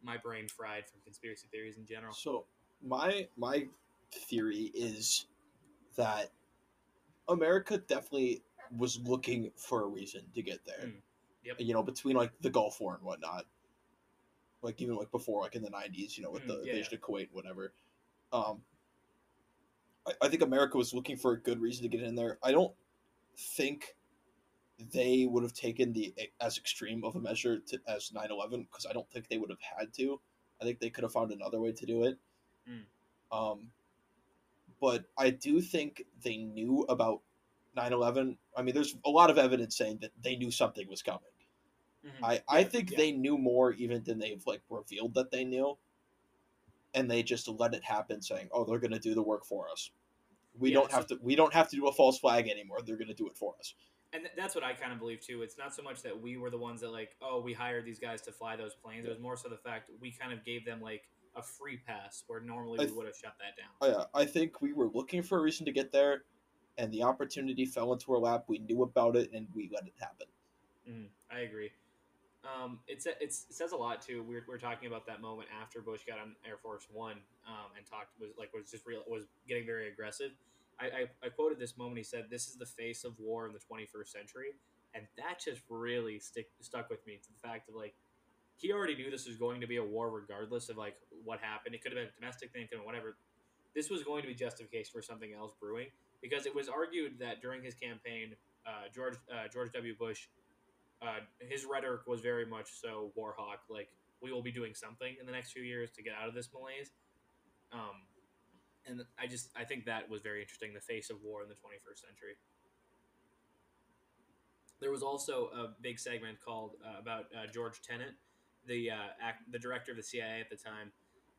my brain fried from conspiracy theories in general. So my my theory is that America definitely was looking for a reason to get there. Mm. Yep. You know, between like the Gulf War and whatnot, like even like before, like in the '90s, you know, with Mm, the yeah, invasion of Kuwait, whatever. Um, I, I think America was looking for a good reason to get in there. I don't think they would have taken the as extreme of a measure to, as 9-11 because I don't think they would have had to. I think they could have found another way to do it. Mm. Um, but I do think they knew about 9-11. I mean, there's a lot of evidence saying that they knew something was coming. Mhm. I, I think yeah. they knew more even than they've like revealed that they knew. And they just let it happen saying, "Oh, they're going to do the work for us. We Yeah, don't have to we don't have to do a false flag anymore. They're going to do it for us." and th- that's what I kind of believe too. It's not so much that we were the ones that like, oh, we hired these guys to fly those planes. It was more so the fact we kind of gave them like a free pass where normally I we would have shut that down. Oh, yeah, I think we were looking for a reason to get there, and the opportunity fell into our lap. We knew about it, and we let it happen. Mm, I agree. Um, it's, it's it says a lot too. We are we talking about that moment after Bush got on Air Force One um, and talked was like was just real was getting very aggressive. I, I, I quoted this moment. He said, "This is the face of war in the 21st century," and that just really stick stuck with me to the fact of like he already knew this was going to be a war regardless of like what happened. It could have been a domestic thing, could whatever. This was going to be justification for something else brewing because it was argued that during his campaign, uh, George uh, George W. Bush uh, his rhetoric was very much so war hawk like we will be doing something in the next few years to get out of this malaise. Um, and i just i think that was very interesting the face of war in the 21st century. There was also a big segment called uh, about uh, george tenet the uh, act, the director of the cia at the time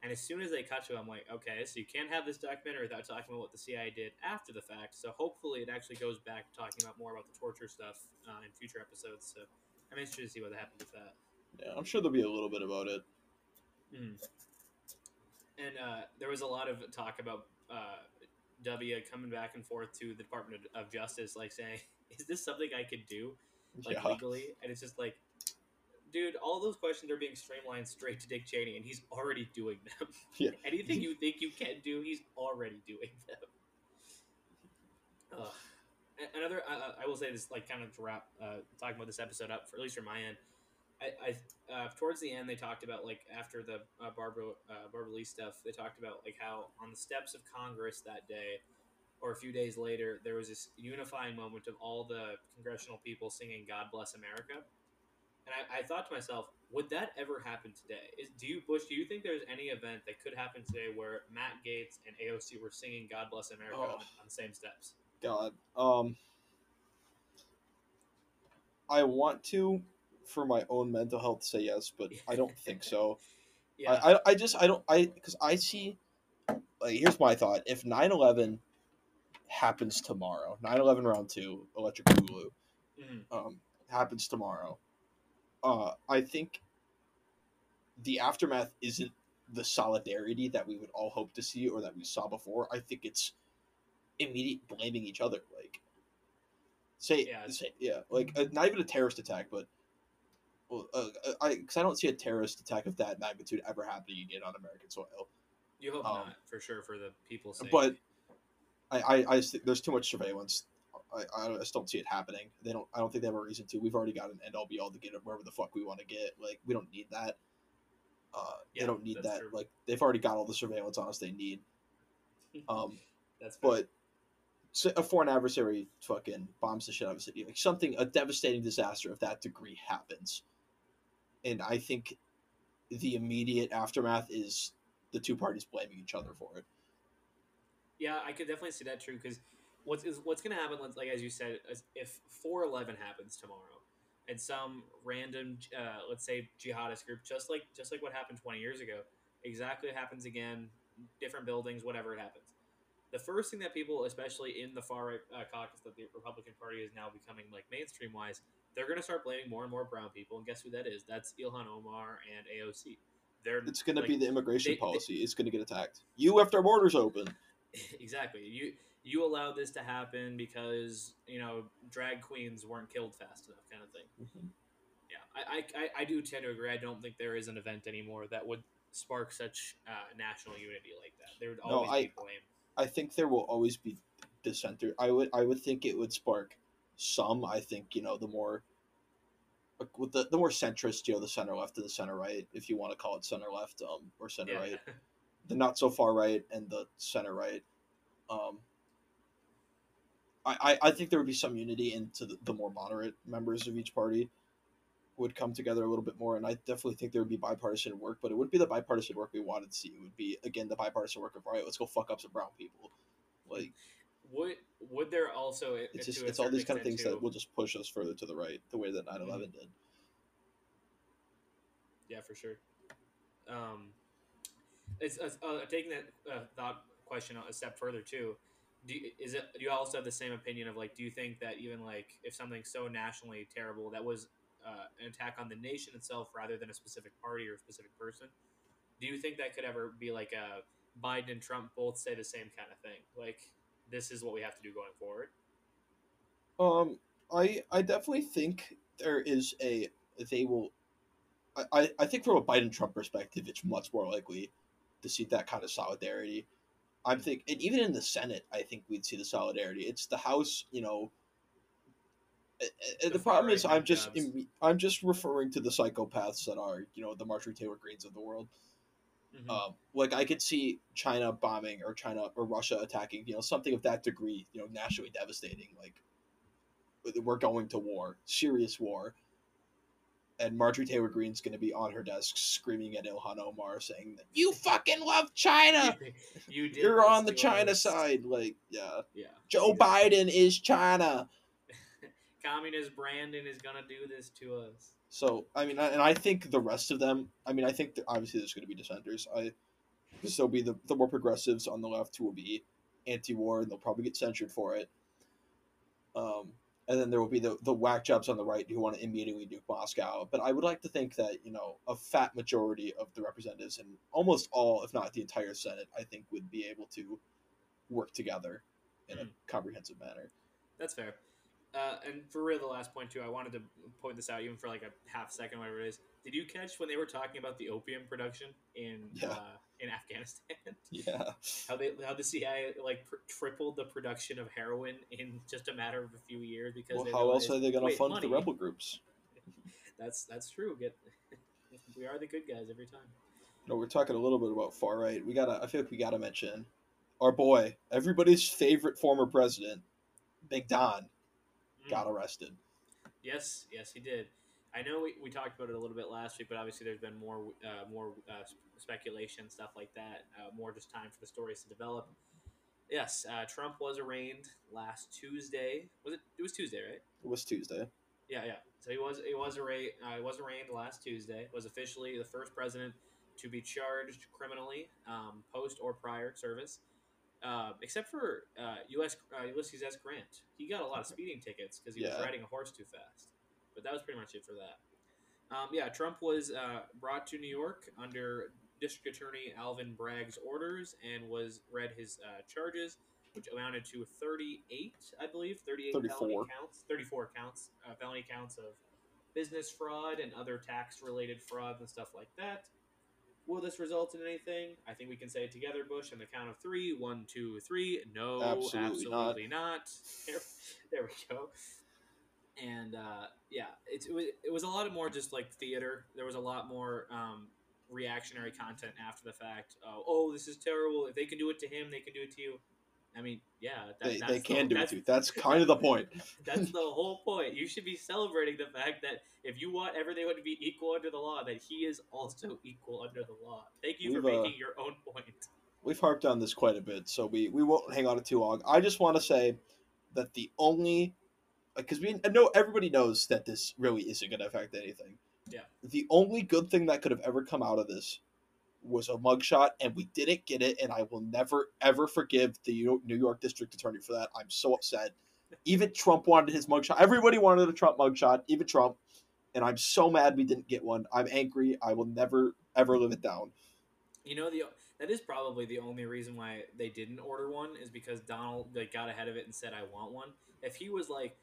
and as soon as they cut to him, I'm like, okay, so you can't have this documentary without talking about what the CIA did after the fact. So hopefully it actually goes back to talking about more about the torture stuff uh, in future episodes. So I'm interested to see what happens with that. Yeah, I'm sure there'll be a little bit about it. Mm. And uh, there was a lot of talk about uh, W coming back and forth to the Department of Justice, like saying, "Is this something I could do, like yeah. legally?" And it's just like, dude, all those questions are being streamlined straight to Dick Cheney, and he's already doing them. Yeah. Anything you think you can do, he's already doing them. Ugh. Another, uh, I will say this, like, kind of to wrap, uh, talking about this episode up, for at least from my end. I, I uh, towards the end, they talked about like after the uh, Barbara uh, Barbara Lee stuff, they talked about like how on the steps of Congress that day, or a few days later, there was this unifying moment of all the congressional people singing "God Bless America," and I, I thought to myself, would that ever happen today? Is, do you Bush? Do you think there's any event that could happen today where Matt Gaetz and AOC were singing "God Bless America" Oh. on, on the same steps? God. Um I want to for my own mental health say yes, but I don't think so. Yeah, I, I I just I don't I because I see like here's my thought. If 9-11 happens tomorrow, 9-11 round two, electric boogaloo, Mhm. um, happens tomorrow, uh, I think the aftermath isn't the solidarity that we would all hope to see or that we saw before. I think it's immediate blaming each other. Like, say, Yeah. say yeah, like uh, not even a terrorist attack, but well, uh, I because I don't see a terrorist attack of that magnitude ever happening again on American soil. you hope um, not for sure for the people's sake. But I, I, I there's too much surveillance. I, I just don't see it happening. They don't. I don't think they have a reason to. We've already got an end all be all to get it wherever the fuck we want to get. Like we don't need that. Uh, Yeah, they don't need that. true. Like they've already got all the surveillance on us they need. Um, that's fair. but a foreign adversary fucking bombs the shit out of a city. Like something, a devastating disaster of that degree happens, and I think the immediate aftermath is the two parties blaming each other for it. Yeah, I could definitely see that true because what's is what's going to happen? let's- Like as you said, if four eleven happens tomorrow, and some random, uh, let's say jihadist group, just like just like what happened twenty years ago, exactly happens again, different buildings, whatever it happens. The first thing that people, especially in the far right uh, caucus that the Republican Party is now becoming like mainstream wise, they're going to start blaming more and more brown people. And guess who that is? That's Ilhan Omar and AOC. They're It's going to be the immigration they- they- policy. it's going to get attacked. You left our borders open. exactly you you allowed this to happen because you know drag queens weren't killed fast enough kind of thing yeah I, I I- do tend to agree i don't think there is an event anymore that would spark such uh, national unity like that there would No, always I- be blame I think there will always be dissenter. I would I would think it would spark some. I think you know the more with the the more centrist, you know, the center left and the center right, if you want to call it center left, um, or center yeah right, the not so far right and the center right. Um, I, I, think there would be some unity into the, the more moderate members of each party would come together a little bit more, and I definitely think there would be bipartisan work, but it wouldn't be the bipartisan work we wanted to see. It would be again the bipartisan work of all right, let's go fuck up some brown people. Like would would there also it's just it's all these kind of things too- that will just push us further to the right, the way that 9-11 did. Yeah, for sure. Um, it's uh, taking that uh, thought question a step further too. Do you, is it? Do you also have the same opinion of like? Do you think that even like if something's so nationally terrible that was uh, an attack on the nation itself rather than a specific party or a specific person? Do you think that could ever be like a Biden and Trump both say the same kind of thing? Like this is what we have to do going forward. Um, I I definitely think there is a they will. I, I think from a Biden Trump perspective, it's much more likely to see that kind of solidarity. I'm think, and even in the Senate, I think we'd see the solidarity. It's the House, you know. The The, problem is, I'm just jobs. I'm just referring to the psychopaths that are, you know, the Marjorie Taylor Greens of the world. Mhm. Um, like I could see China bombing or China or Russia attacking, you know, something of that degree, you know, nationally devastating. Like we're going to war, serious war, and Marjorie Taylor Greene's going to be on her desk screaming at Ilhan Omar, saying that you fucking love China, you did you're on the China us." side. Like, yeah, Yeah. Joe Exactly. Biden is China. Communist Brandon is gonna do this to us. So I mean, and I think the rest of them. I mean, I think that obviously there's going to be dissenters. I because there'll be the the more progressives on the left who will be anti-war and they'll probably get censured for it. Um, and then there will be the the whack jobs on the right who want to immediately nuke Moscow. But I would like to think that you know a fat majority of the representatives and almost all, if not the entire Senate, I think would be able to work together in a Mhm. comprehensive manner. That's fair. Uh, and for real, the last point too, I wanted to point this out even for like a half second, whatever it is. Did you catch when they were talking about the opium production in Yeah. uh, in Afghanistan? Yeah. how they how the CIA like pr- tripled the production of heroin in just a matter of a few years because Well, how else are they going to fund money." the rebel groups? That's that's true. Get we are the good guys every time. you know, we're talking a little bit about far right. We gotta. I feel like we gotta mention our boy, everybody's favorite former president, Big Don, Mm. got arrested. Yes, yes, he did. I know we, we talked about it a little bit last week, but obviously there's been more uh, more uh, sp- speculation stuff like that. Uh, more just time for the stories to develop. Yes, uh, Trump was arraigned last Tuesday. Was it? It was Tuesday, right? It was Tuesday. Yeah, yeah. So he was he was arraigned. Uh, he was arraigned last Tuesday. Was officially the first president to be charged criminally, um, post or prior service, uh, except for uh, U.S. Uh, Ulysses S. Grant. He got a lot of speeding tickets because he was riding a horse too fast. But that was pretty much it for that. Um, yeah, Trump was uh, brought to New York under District Attorney Alvin Bragg's orders and was read his uh, charges, which amounted to 38, I believe, 38 felony 34. counts, 34 counts, uh, felony counts of business fraud and other tax-related fraud and stuff like that. Will this result in anything? I think we can say it together, Bush, on the count of three. One, two, three. No, Absolutely absolutely, not. not. There, there we go. And uh, yeah, it, it was it was a lot more just like theater. There was a lot more um, reactionary content after the fact. Uh, oh, this is terrible. If they can do it to him, they can do it to you. I mean, yeah, that, They, that's they the- can do it that's- too. That's kind of the point. that's the whole point. You should be celebrating the fact that if you want everyone to be equal under the law, that he is also equal under the law. Thank you for We've, uh, making your own point. We've harped on this quite a bit, so we, we won't hang on it too long. I just want to say that the only because we I know everybody knows that this really isn't going to affect anything. Yeah. The only good thing that could have ever come out of this was a mugshot, and we didn't get it, and I will never ever forgive the New York District Attorney for that. I'm so upset. Even Trump wanted his mugshot. Everybody wanted a Trump mugshot, even Trump, and I'm so mad we didn't get one. I'm angry. I will never ever live it down. You know the that is probably the only reason why they didn't order one is because Donald like got ahead of it and said I want one. If he was like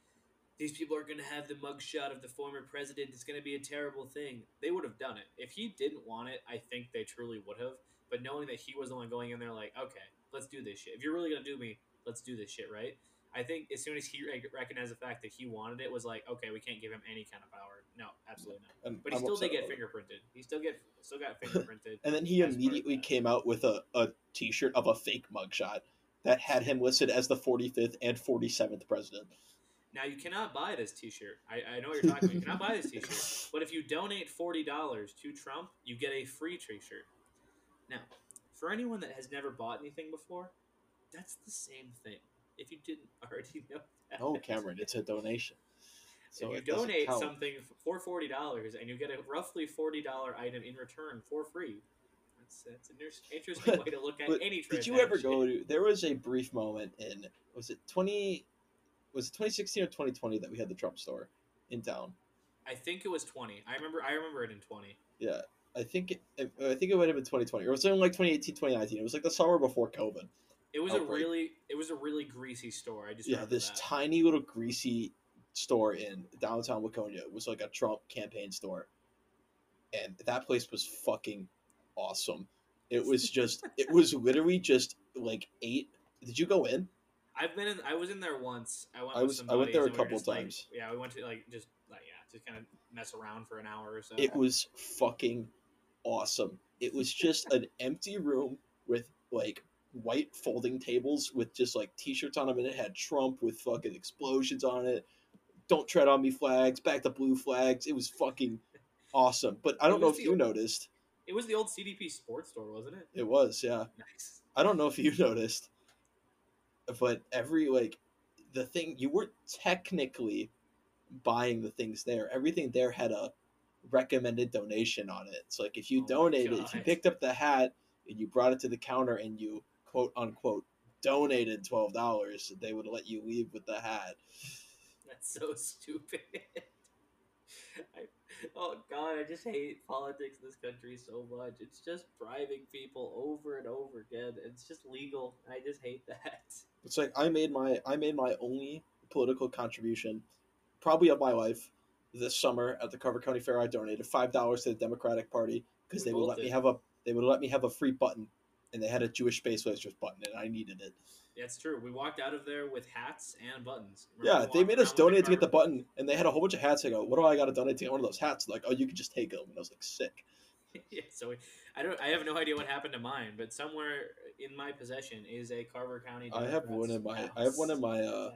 these people are going to have the mugshot of the former president, it's going to be a terrible thing. They would have done it. If he didn't want it, I think they truly would have. But knowing that he was the one going in there like, "Okay, let's do this shit. If you're really going to do me, let's do this shit, right?" I think as soon as he recognized the fact that he wanted it was like, "Okay, we can't give him any kind of power." No, absolutely not. And But he I'm still did get about it. fingerprinted. He still get still got fingerprinted. And then he as part of immediately came out with a, a t-shirt of a fake mugshot that had him listed as the 45th and 47th president. Now you cannot buy this T-shirt. I, I know what you're talking about. You cannot buy this T-shirt, but if you donate forty dollars to Trump, you get a free T-shirt. Now, for anyone that has never bought anything before, that's the same thing. If you didn't already know that. Oh, Cameron, it's a donation. So if you donate something for forty dollars and you get a roughly forty dollar item in return for free, that's that's an inter- interesting way to look at But any. Did you ever go to? There was a brief moment in was it 20? Was it 2016 or 2020 that we had the Trump store in town? I think it was twenty. I remember. I remember it in twenty. Yeah, I think it, I think it might have been 2020 or it was in like 2018, 2019. It was like the summer before COVID. It was outbreak. a really it was a really greasy store. I just Yeah, this that. tiny little greasy store in downtown Waconia. It was like a Trump campaign store, and that place was fucking awesome. It was just, it was literally just like eight. Did you go in? I've been in. I was in there once. I went. I with was- I went there a we couple just, like- times. yeah, we went to like just like yeah, just kind of mess around for an hour or so. It was fucking awesome. It was just an empty room with like white folding tables with just like t-shirts on them and it had Trump with fucking explosions on it. Don't tread on me flags, back to blue flags. It was fucking awesome. But I don't know if you noticed. It was the old CDP sports store, wasn't it? It was, yeah. Nice. I don't know if you noticed, but every like the thing you weren't technically buying the things there. Everything there had a recommended donation on it. So like if you Oh donated, if you picked up the hat and you brought it to the counter and you quote unquote donated twelve dollars, they would let you leave with the hat. That's so stupid. I, oh God, I just hate politics in this country so much. It's just bribing people over and over again. It's just legal. I just hate that. It's like I made my I made my only political contribution, probably of my life, this summer at the Carver County Fair. I donated five dollars to the Democratic Party because they would let me have a they would let me have a free button, and they had a Jewish Space Lasers button, and I needed it. That's true. We walked out of there with hats and buttons. Remember Yeah, they made us donate to get the button, and they had a whole bunch of hats. I go, what do I got to donate to get one of those hats? Like, oh, you could just take them, and I was like, sick. yeah, so we, I don't. I have no idea what happened to mine, but somewhere in my possession is a Carver County. I have one in my Democrats I have one in my uh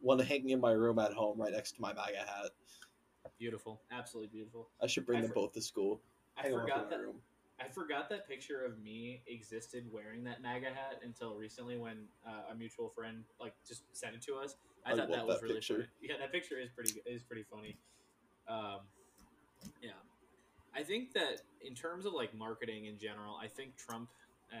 one hanging in my room at home, right next to my MAGA hat. Beautiful, absolutely beautiful. I should bring I them for- both to school. I Hang 'em up in forgot that. room. I forgot that picture of me existed wearing that MAGA hat until recently when uh, a mutual friend like just sent it to us. I, I thought that was that really picture. funny. Yeah, that picture is pretty is pretty funny. Um, yeah, I think that in terms of like marketing in general, I think Trump uh,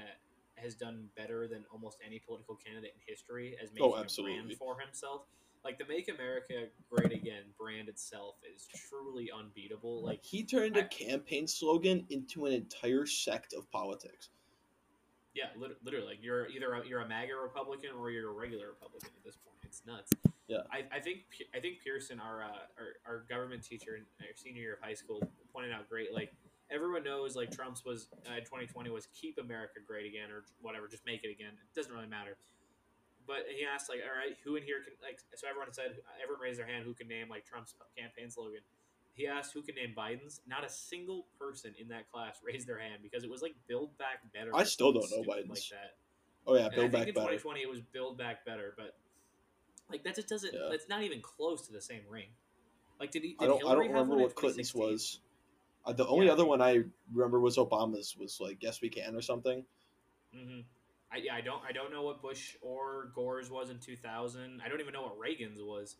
has done better than almost any political candidate in history as making Oh, a brand for himself. Like the "Make America Great Again" brand itself is truly unbeatable. Like he turned I- a campaign slogan into an entire sect of politics. Yeah, literally, like you're either a, you're a MAGA Republican or you're a regular Republican at this point. It's nuts. Yeah. I, I think I think Pearson, our, uh, our our government teacher in our senior year of high school, pointed out great. Like everyone knows, like Trump's was uh, 2020 was keep America great again or whatever, just make it again. It doesn't really matter. But he asked like, all right, who in here can like? So everyone said, everyone raised their hand who can name like Trump's campaign slogan. He asked who can name Biden's. Not a single person in that class raised their hand because it was like Build Back Better. I still don't know Biden's. Like that. Oh yeah, And Build back think Back in 2020 it was Build Back Better, but like that just doesn't. Yeah. That's not even close to the same ring. Like did he? Did I don't I don't remember what Clinton's was. Uh, the only Yeah. other one I remember was Obama's was like Yes We Can or something. Mm-hmm. I, yeah, I don't. I don't know what Bush or Gore's was in 2000. I don't even know what Reagan's was.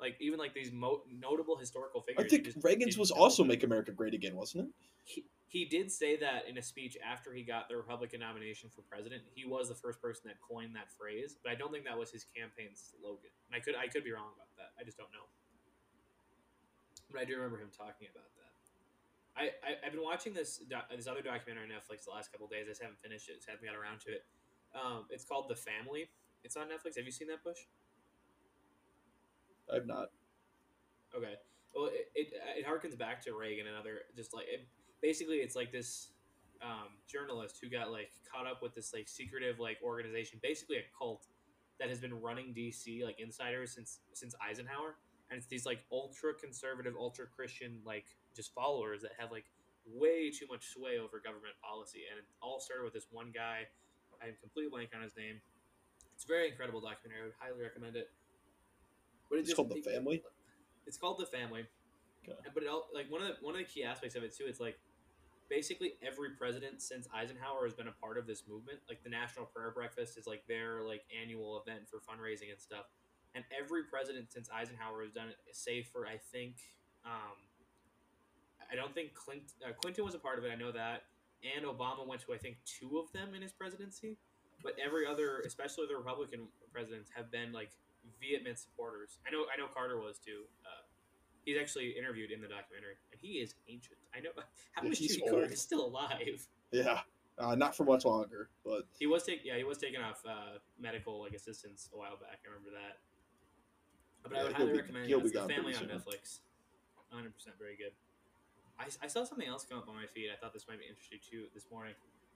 Like even like these mo- notable historical figures. I think just Reagan's was also. Make America Great Again, wasn't it? He, he did say that in a speech after he got the Republican nomination for president. He was the first person that coined that phrase, but I don't think that was his campaign slogan. And I could I could be wrong about that. I just don't know. But I do remember him talking about that. I, I I've been watching this this other documentary on Netflix the last couple of days. I just haven't finished it. Just haven't got around to it. Um, it's called The Family. It's on Netflix. Have you seen that, Bush? I've not. Okay. Well, it, it, it harkens back to Reagan and other just like it, basically it's like this um, journalist who got like caught up with this like secretive like organization, basically a cult that has been running DC like insiders since since Eisenhower, and it's these like ultra conservative, ultra Christian like just followers that have like way too much sway over government policy, and it all started with this one guy. I'm completely blank on his name. It's a very incredible documentary. I would highly recommend it. But it It's called The Family? It's called the family. Okay. But it all like one of the one of the key aspects of it too. It's like basically every president since Eisenhower has been a part of this movement. Like the National Prayer Breakfast is like their like annual event for fundraising and stuff. And every president since Eisenhower has done it, save for I think um, I don't think Clinton uh, Clinton was a part of it. I know that, and Obama went to I think two of them in his presidency. But every other, especially the Republican presidents, have been like vehement supporters. I know I know Carter was too. Uh, He's actually interviewed in the documentary, and he is ancient. I know. How Yeah, he's Jimmy Carter still alive? Yeah, uh, not for much longer, but He was take yeah he was taking off uh, medical like assistance a while back. I remember that. But I would highly be- recommend it. It's The Family on soon. Netflix. 100 percent very good. I, I saw something else come up on my feed. I thought this might be interesting too this morning.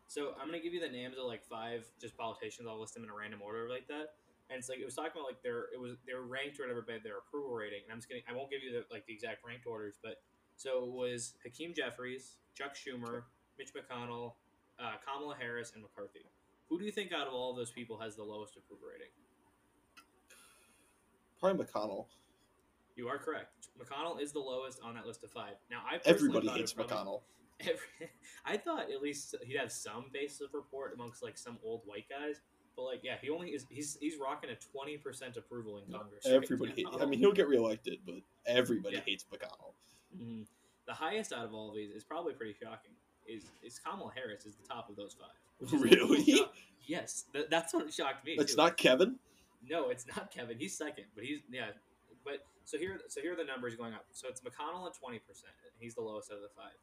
So I'm gonna give you the names of like five just politicians. I'll list them in a random order like that. And it's like it was talking about like their it was their ranked or whatever by their approval rating. And I'm just kidding. I won't give you the like the exact ranked orders, but so it was Hakeem Jeffries, Chuck Schumer, Mitch McConnell, uh, Kamala Harris, and McCarthy. Who do you think out of all those people has the lowest approval rating? probably McConnell. You are correct. McConnell is the lowest on that list of five. Now, I Everybody hates McConnell. Every, I thought at least he'd have some basis of report amongst like some old white guys, but like yeah, he only is he's he's rocking a twenty percent approval in Congress. Everybody. Hate, now. I mean, he'll get reelected, but everybody Yeah. hates McConnell. Mhm. the highest out of all of these is probably pretty shocking. Is is Kamala Harris is the top of those five? which is a little Really? Yes, th- that's what shocked me. It's too. not Kevin. No, it's not Kevin. He's second, but he's yeah. But so here, so here are the numbers going up. So it's McConnell at twenty percent. He's the lowest out of the five.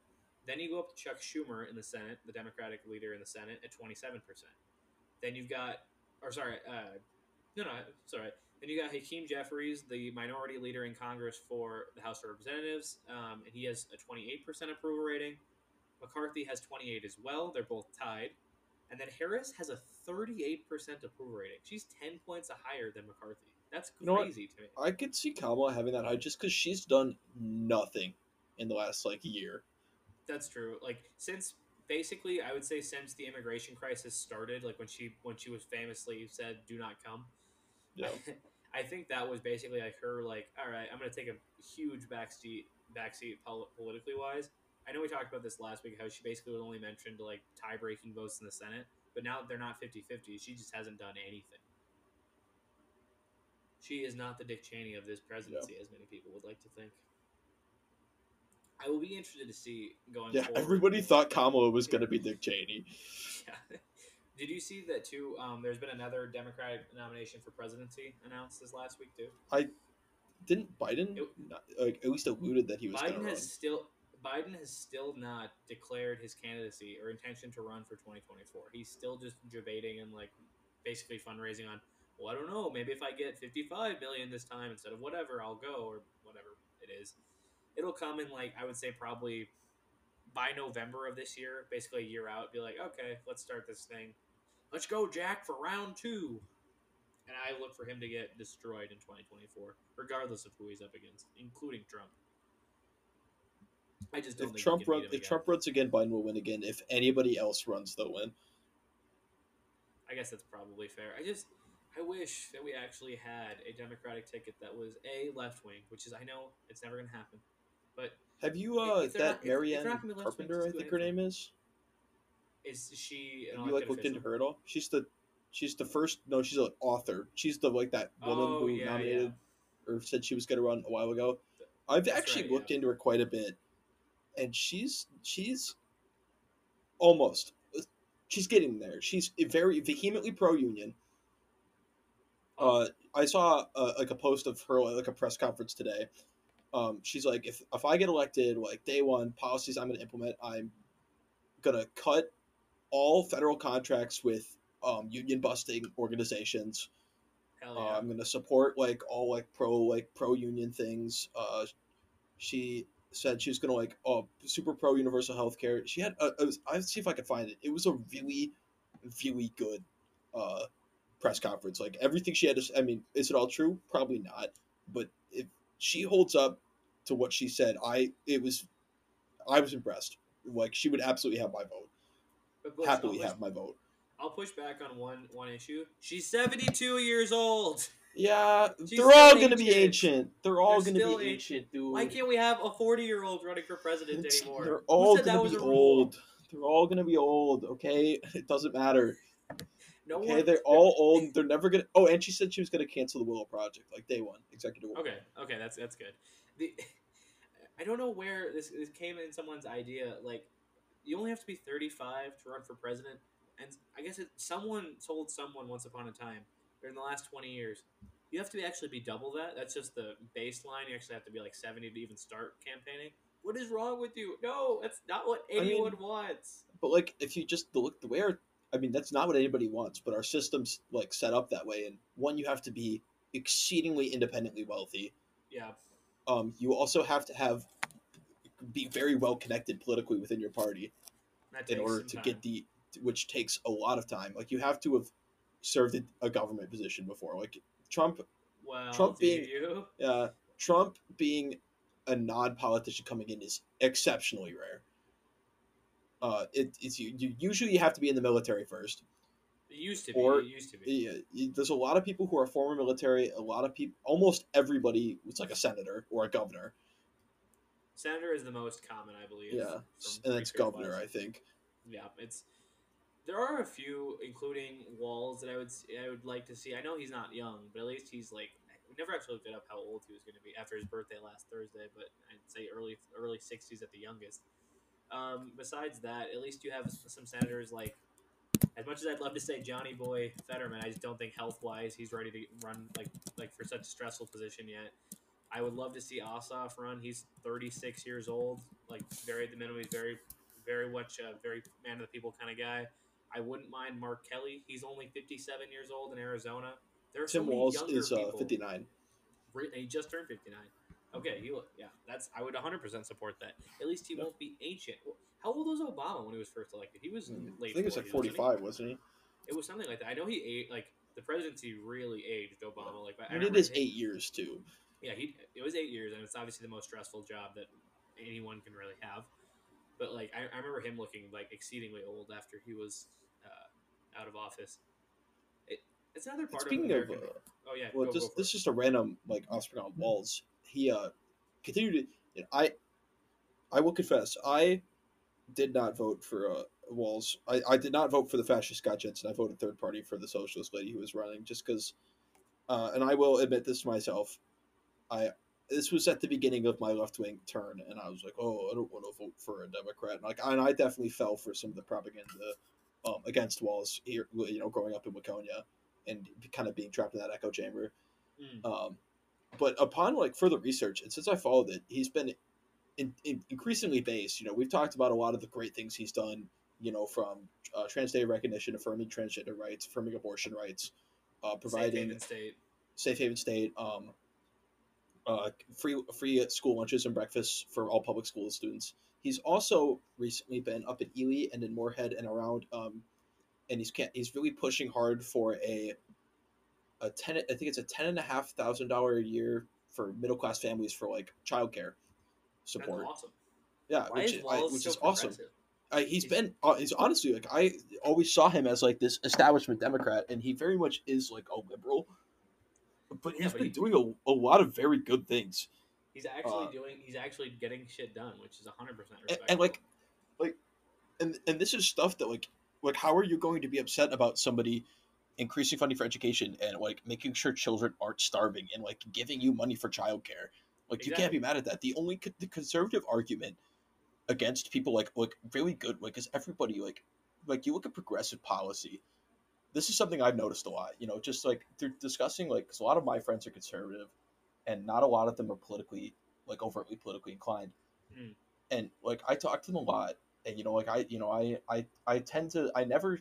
Then you go up to Chuck Schumer in the Senate, the Democratic leader in the Senate, at twenty seven percent. Then you've got, or sorry, uh, no, no, sorry. Then you got Hakeem Jeffries, the minority leader in Congress for the House of Representatives, um, and he has a twenty eight percent approval rating. McCarthy has twenty eight as well. They're both tied. And then Harris has a 38% approval rating. She's 10 points higher than McCarthy. That's You know crazy to me. I could see Kamala having that high just because she's done nothing in the last like year. That's true. Like since basically I would say since the immigration crisis started, like when she when she was famously said do not come. Yeah. I think that was basically like her like, all right, I'm going to take a huge backseat backseat pol- politically wise. I know we talked about this last week how she basically was only mentioned to like tie breaking votes in the Senate, but now that they're not 50-50. She just hasn't done anything. She is not the Dick Cheney of this presidency, as many people would like to think. I will be interested to see going Yeah, forward. everybody thought Kamala was gonna be Dick Cheney. Yeah. Did you see that too? Um, there's been another Democratic nomination for presidency announced this last week too. I Didn't Biden It- not, like at least alluded that he was Biden has run? still Biden has still not declared his candidacy or intention to run for 2024. He's still just debating and like basically fundraising on. Well, I don't know. Maybe if I get 55 million this time instead of whatever, I'll go or whatever it is. It'll come in like I would say probably by November of this year, basically a year out. Be like, okay, let's start this thing. Let's go, Jack, for round two. And I look for him to get destroyed in 2024, regardless of who he's up against, including Trump. I just don't If think Trump run, if again. Trump runs again, Biden will win again. If anybody else runs, they'll win. I guess that's probably fair. I just, I wish that we actually had a Democratic ticket that was a left wing, which is I know it's never going to happen, but Have you uh if they're that not- if- if Marianne not gonna be left wing, Carpenter? I think her name is. is she an Have you like looked into her at all? She's the she's the first. No, she's an author. She's the like that woman Oh, who yeah, nominated or said she was going to run a while ago. I've That's actually right, looked yeah. into her quite a bit, and she's she's almost she's getting there. She's very vehemently pro union. Uh, I saw uh, like a post of her like a press conference today. Um, she's like, if if I get elected, like day one policies I'm going to implement, I'm gonna cut all federal contracts with um, union busting organizations. hell Uh. I'm gonna support like all like pro like pro union things. Uh, she said she was gonna like oh super pro universal health care. She had uh, it was, I'll see if I can find it. It was a really really good uh, press conference. Like everything she had to. I mean, is it all true? Probably not. But if she holds up to what she said, I it was I was impressed. Like she would absolutely have my vote. But Happily push, have my vote. I'll push back on one one issue. She's 72 years old. Yeah, She's they're all gonna be ancient. They're all They're gonna be ancient, dude. Why can't we have a 40 year old running for president It's- anymore? They're all gonna be old. They're all gonna be old. Okay, it doesn't matter. No Okay, one. they're all old. They're never gonna. Oh, and she said she was gonna cancel the Willow Project, like day one, executive order. Okay, okay, that's that's good. The, I don't know where this, this came in someone's idea. Like, you only have to be 35 to run for president, and I guess it, someone told someone once upon a time, during the last 20 years, you have to be actually be double that. That's just the baseline. You actually have to be like seventy to even start campaigning. What is wrong with you? No, that's not what I mean- anyone wants. But like, if you just look the way our, I mean, that's not what anybody wants. But our system's like set up that way, and one, you have to be exceedingly independently wealthy. Yeah, Um, you also have to have be very well connected politically within your party in order to time. get the, which takes a lot of time. Like you have to have served a government position before. Like Trump, well, Trump being- you? uh, Trump being a non-politician coming in is exceptionally rare. Uh, it, it's you, you usually you have to be in the military first. It used to be. Or- it used to be. Yeah, there's a lot of people who are former military. A lot of people, almost everybody was like a senator or a governor. Senator is the most common, I believe. Yeah, and it's governor, wise. I think. Yeah, it's there are a few, including Walz, that I would I would like to see. I know he's not young, but at least he's like we never actually looked it up how old he was going to be after his birthday last Thursday, but I'd say early early sixties at the youngest. Um, besides that, at least you have some senators like. As much as I'd love to say Johnny Boy Fetterman, I just don't think health wise he's ready to run like like for such a stressful position yet. I would love to see Ossoff run. He's 36 years old, like very at the minimum. He's very very much a very man of the people kind of guy. I wouldn't mind Mark Kelly. He's only 57 years old in Arizona. There are so Tim many Walz younger is uh, people. 59. Re- He just turned 59. Okay, he will- yeah, that's I would 100% support that. At least he Yeah. won't be ancient. How old was Obama when he was first elected? He was late. I think it was like 40s, wasn't he? 45, wasn't he? It was something like that. I know he ate like the presidency really aged Obama. Like I mean, it him- eight years too. yeah, he it was eight years, and it's obviously the most stressful job that anyone can really have. But like, I, I remember him looking like exceedingly old after he was uh, out of office. It, it's another part Speaking of of, uh, oh yeah, well, go, just go this is just a random like offspring on Walz. He uh continued. To, you know, I I will confess, I did not vote for uh, Walz. I, I did not vote for the fascist Scott Jensen. I voted third party for the socialist lady who was running, just because. Uh, and I will admit this to myself. I this was at the beginning of my left wing turn, and I was like, oh, I don't want to vote for a Democrat. And like, and I definitely fell for some of the propaganda um, against Walz here. You know, growing up in Waconia and kind of being trapped in that echo chamber. Mm. Um, but upon like further research, and since I followed it, he's been in, in increasingly based. You know, we've talked about a lot of the great things he's done. You know, from uh, trans day recognition, affirming transgender rights, affirming abortion rights, uh, Safe providing haven state. safe haven state, um, uh, free free school lunches and breakfasts for all public school students. He's also recently been up in Ely and in Moorhead and around, um, and he's he's really pushing hard for a a ten I think it's a ten and a half thousand dollar a year for middle class families for like childcare That's support. awesome. Yeah, Why which is I, which so is awesome. progressive? I, he's He's- been uh, he's honestly like I always saw him as like this establishment Democrat, and he very much is like a liberal. But Yeah, he's but been he- doing a, a lot of very good things, He's actually Uh, doing. He's actually getting shit done, which is 100 percent and, and like, like, and and this is stuff that like like how are you going to be upset about somebody increasing funding for education and like making sure children aren't starving and like giving you money for childcare? Like you can't be mad at that. The only co- the conservative argument against people like like really good like is everybody like like you look at progressive policy. This is something I've noticed a lot. You know, just like they're discussing like because a lot of my friends are conservative, and not a lot of them are politically like overtly politically inclined. Mm. And like I talk to them a lot, and you know, like I you know I I I tend to I never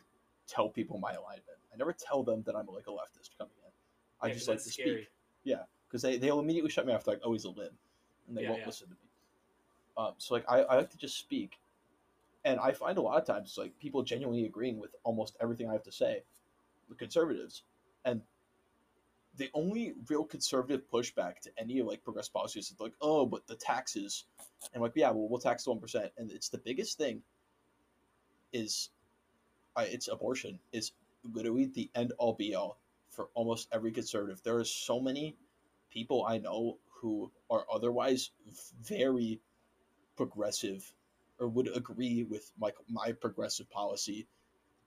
tell people my alignment. Never tell them that I'm like a leftist coming in. I Yeah, just like to scary. speak Yeah, because they they'll immediately shut me off like oh he's a lib, and they Yeah, won't yeah. listen to me. Um, so like I, I like to just speak, and I find a lot of times like people genuinely agreeing with almost everything I have to say, the conservatives, and the only real conservative pushback to any of like progressive policies is like oh but the taxes, and like yeah well we'll tax the one percent, and it's the biggest thing. Is, I it's abortion is literally the end all be all for almost every conservative. There are so many people I know who are otherwise very progressive or would agree with my my progressive policy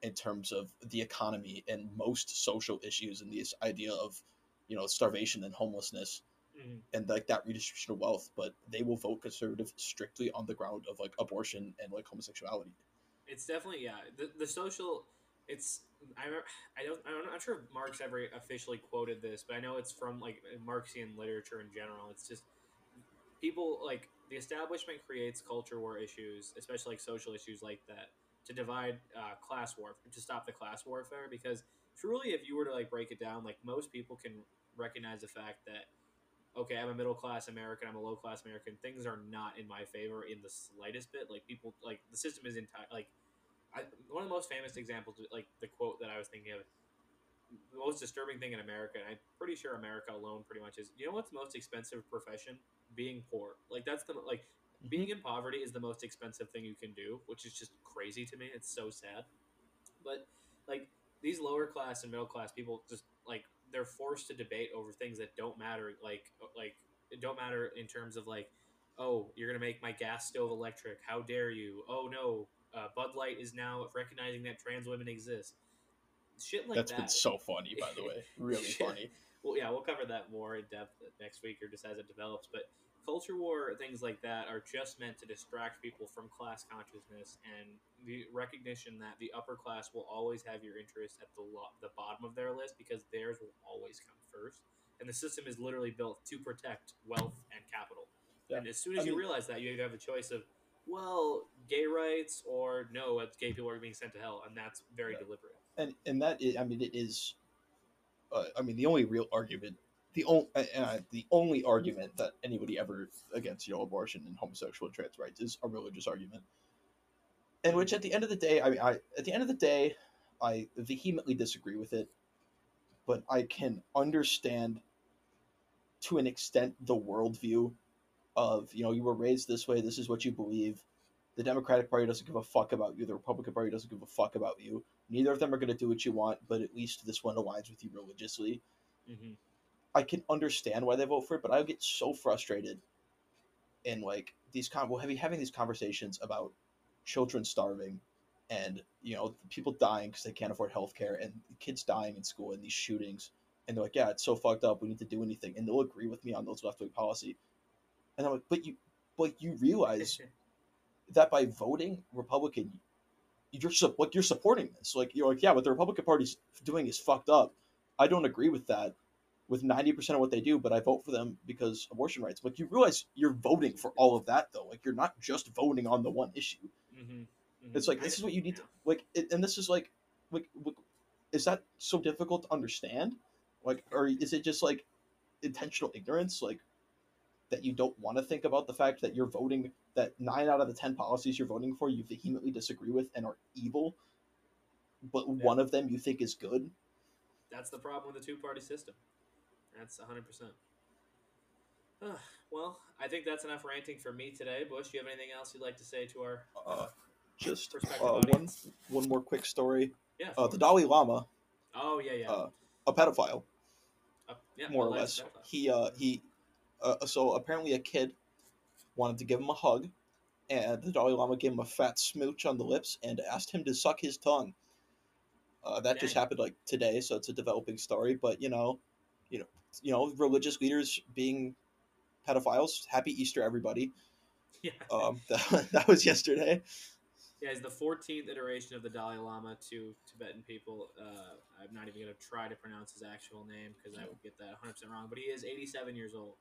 in terms of the economy and most social issues and this idea of you know starvation and homelessness Mhm. and like that redistribution of wealth but they will vote conservative strictly on the ground of like abortion and like homosexuality It's definitely yeah. The, the social it's I I don't I'm not sure if Marx ever officially quoted this, but I know it's from like Marxian literature in general. It's just people like the establishment creates culture war issues, especially like social issues like that, to divide uh, class war to stop the class warfare. Because truly, if you were to like break it down, like most people can recognize the fact that okay, I'm a middle class American, I'm a low class American. Things are not in my favor in the slightest bit. Like people, like the system is entire. Like I, one of the most famous examples, like the quote that I was thinking of, the most disturbing thing in America, and I'm pretty sure America alone pretty much is. You know what's the most expensive profession? Being poor. Like that's the like mm-hmm. being in poverty is the most expensive thing you can do, which is just crazy to me. It's so sad. But like these lower class and middle class people just like they're forced to debate over things that don't matter like uh, like it don't matter in terms of like oh you're gonna make my gas stove electric how dare you oh no uh, bud light is now recognizing that trans women exist shit like That's that been so funny, by the way. Really funny. well yeah we'll cover that more in depth next week or just as it develops but culture war things like that are just meant to distract people from class consciousness and the recognition that the upper class will always have your interest at the lo- the bottom of their list because theirs will always come first and the system is literally built to protect wealth and capital Yeah. and as soon as I you mean- realize that you either have a choice of well gay rights or no it's gay people are being sent to hell and that's very Yeah. deliberate and and that is, I mean, it is. Uh, I mean, the only real argument, the only uh, the only argument that anybody ever against you know abortion and homosexual and trans rights is a religious argument, and which at the end of the day, I mean, I at the end of the day, I vehemently disagree with it, but I can understand to an extent the worldview of you know you were raised this way, this is what you believe. The Democratic Party doesn't give a fuck about you. The Republican Party doesn't give a fuck about you neither of them are going to do what you want, but at least this one aligns with you religiously. mm-hmm. I can understand why they vote for it, but I get so frustrated in like these con well having having these conversations about children starving and you know people dying because they can't afford healthcare and kids dying in school and these shootings and they're like yeah it's so fucked up we need to do anything and they'll agree with me on those left wing policy and I'm like but you but you realize that by voting Republican, you're like you're supporting this. Like you're like, yeah, what the Republican Party's doing is fucked up. I don't agree with that, with ninety percent of what they do, but I vote for them because abortion rights. Like you realize you're voting for all of that though. Like you're not just voting on the one issue. Mm-hmm. It's like this is what you need to like, it, and this is like, like, like, is that so difficult to understand? Like, or is it just like intentional ignorance? Like that you don't want to think about the fact that you're voting that nine out of the ten policies you're voting for you vehemently disagree with and are evil, but Yeah. one of them you think is good. That's the problem with the two party system. That's 100%. Ah, well, I think that's enough ranting for me today. Bush, do you have anything else you'd like to say to our Uh, just uh, one one more quick story. Yeah. Uh, the Dalai Lama, oh, yeah, yeah. uh, a pedophile. Uh, yeah more or less. He uh he uh, so apparently a kid wanted to give him a hug, and the Dalai Lama gave him a fat smooch on the lips and asked him to suck his tongue. Uh, that just happened like today, so it's a developing story. But you know, you know, you know, religious leaders being pedophiles. Happy Easter, everybody. Yeah. Um, that, that was yesterday. Yeah, he's the 14th iteration of the Dalai Lama to Tibetan people. Uh, I'm not even going to try to pronounce his actual name because I would get that 100% wrong. But he is 87 years old,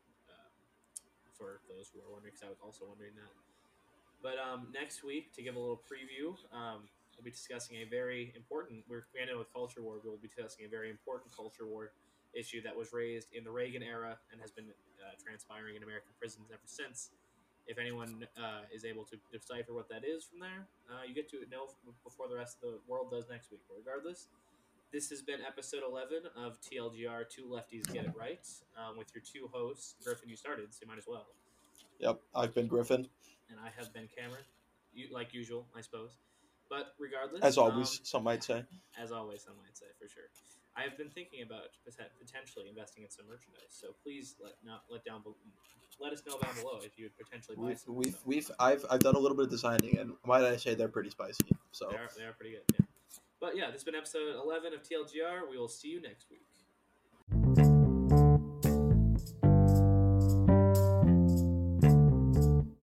for those who are wondering, because I was also wondering that. But um, next week, to give a little preview, um, we'll be discussing a very important, we're we with culture war, we'll be discussing a very important culture war issue that was raised in the Reagan era and has been uh, transpiring in American prisons ever since if anyone uh, is able to decipher what that is from there, uh, you get to know before the rest of the world does next week. But regardless, this has been episode 11 of TLGR Two Lefties Get It Right um, with your two hosts. Griffin, you started, so you might as well. Yep, I've been Griffin And I have been Cameron, you, like usual, I suppose. But regardless, as always. um, some might say. as always, some might say for sure. I have been thinking about potentially investing in some merchandise, so please let not let down let us know down below if you would potentially buy We've some. we've, we've I've I've done a little bit of designing, and might I say they're pretty spicy. So They are, they are pretty good, yeah. But yeah, this has been episode 11 of TLGR. We will see you next week.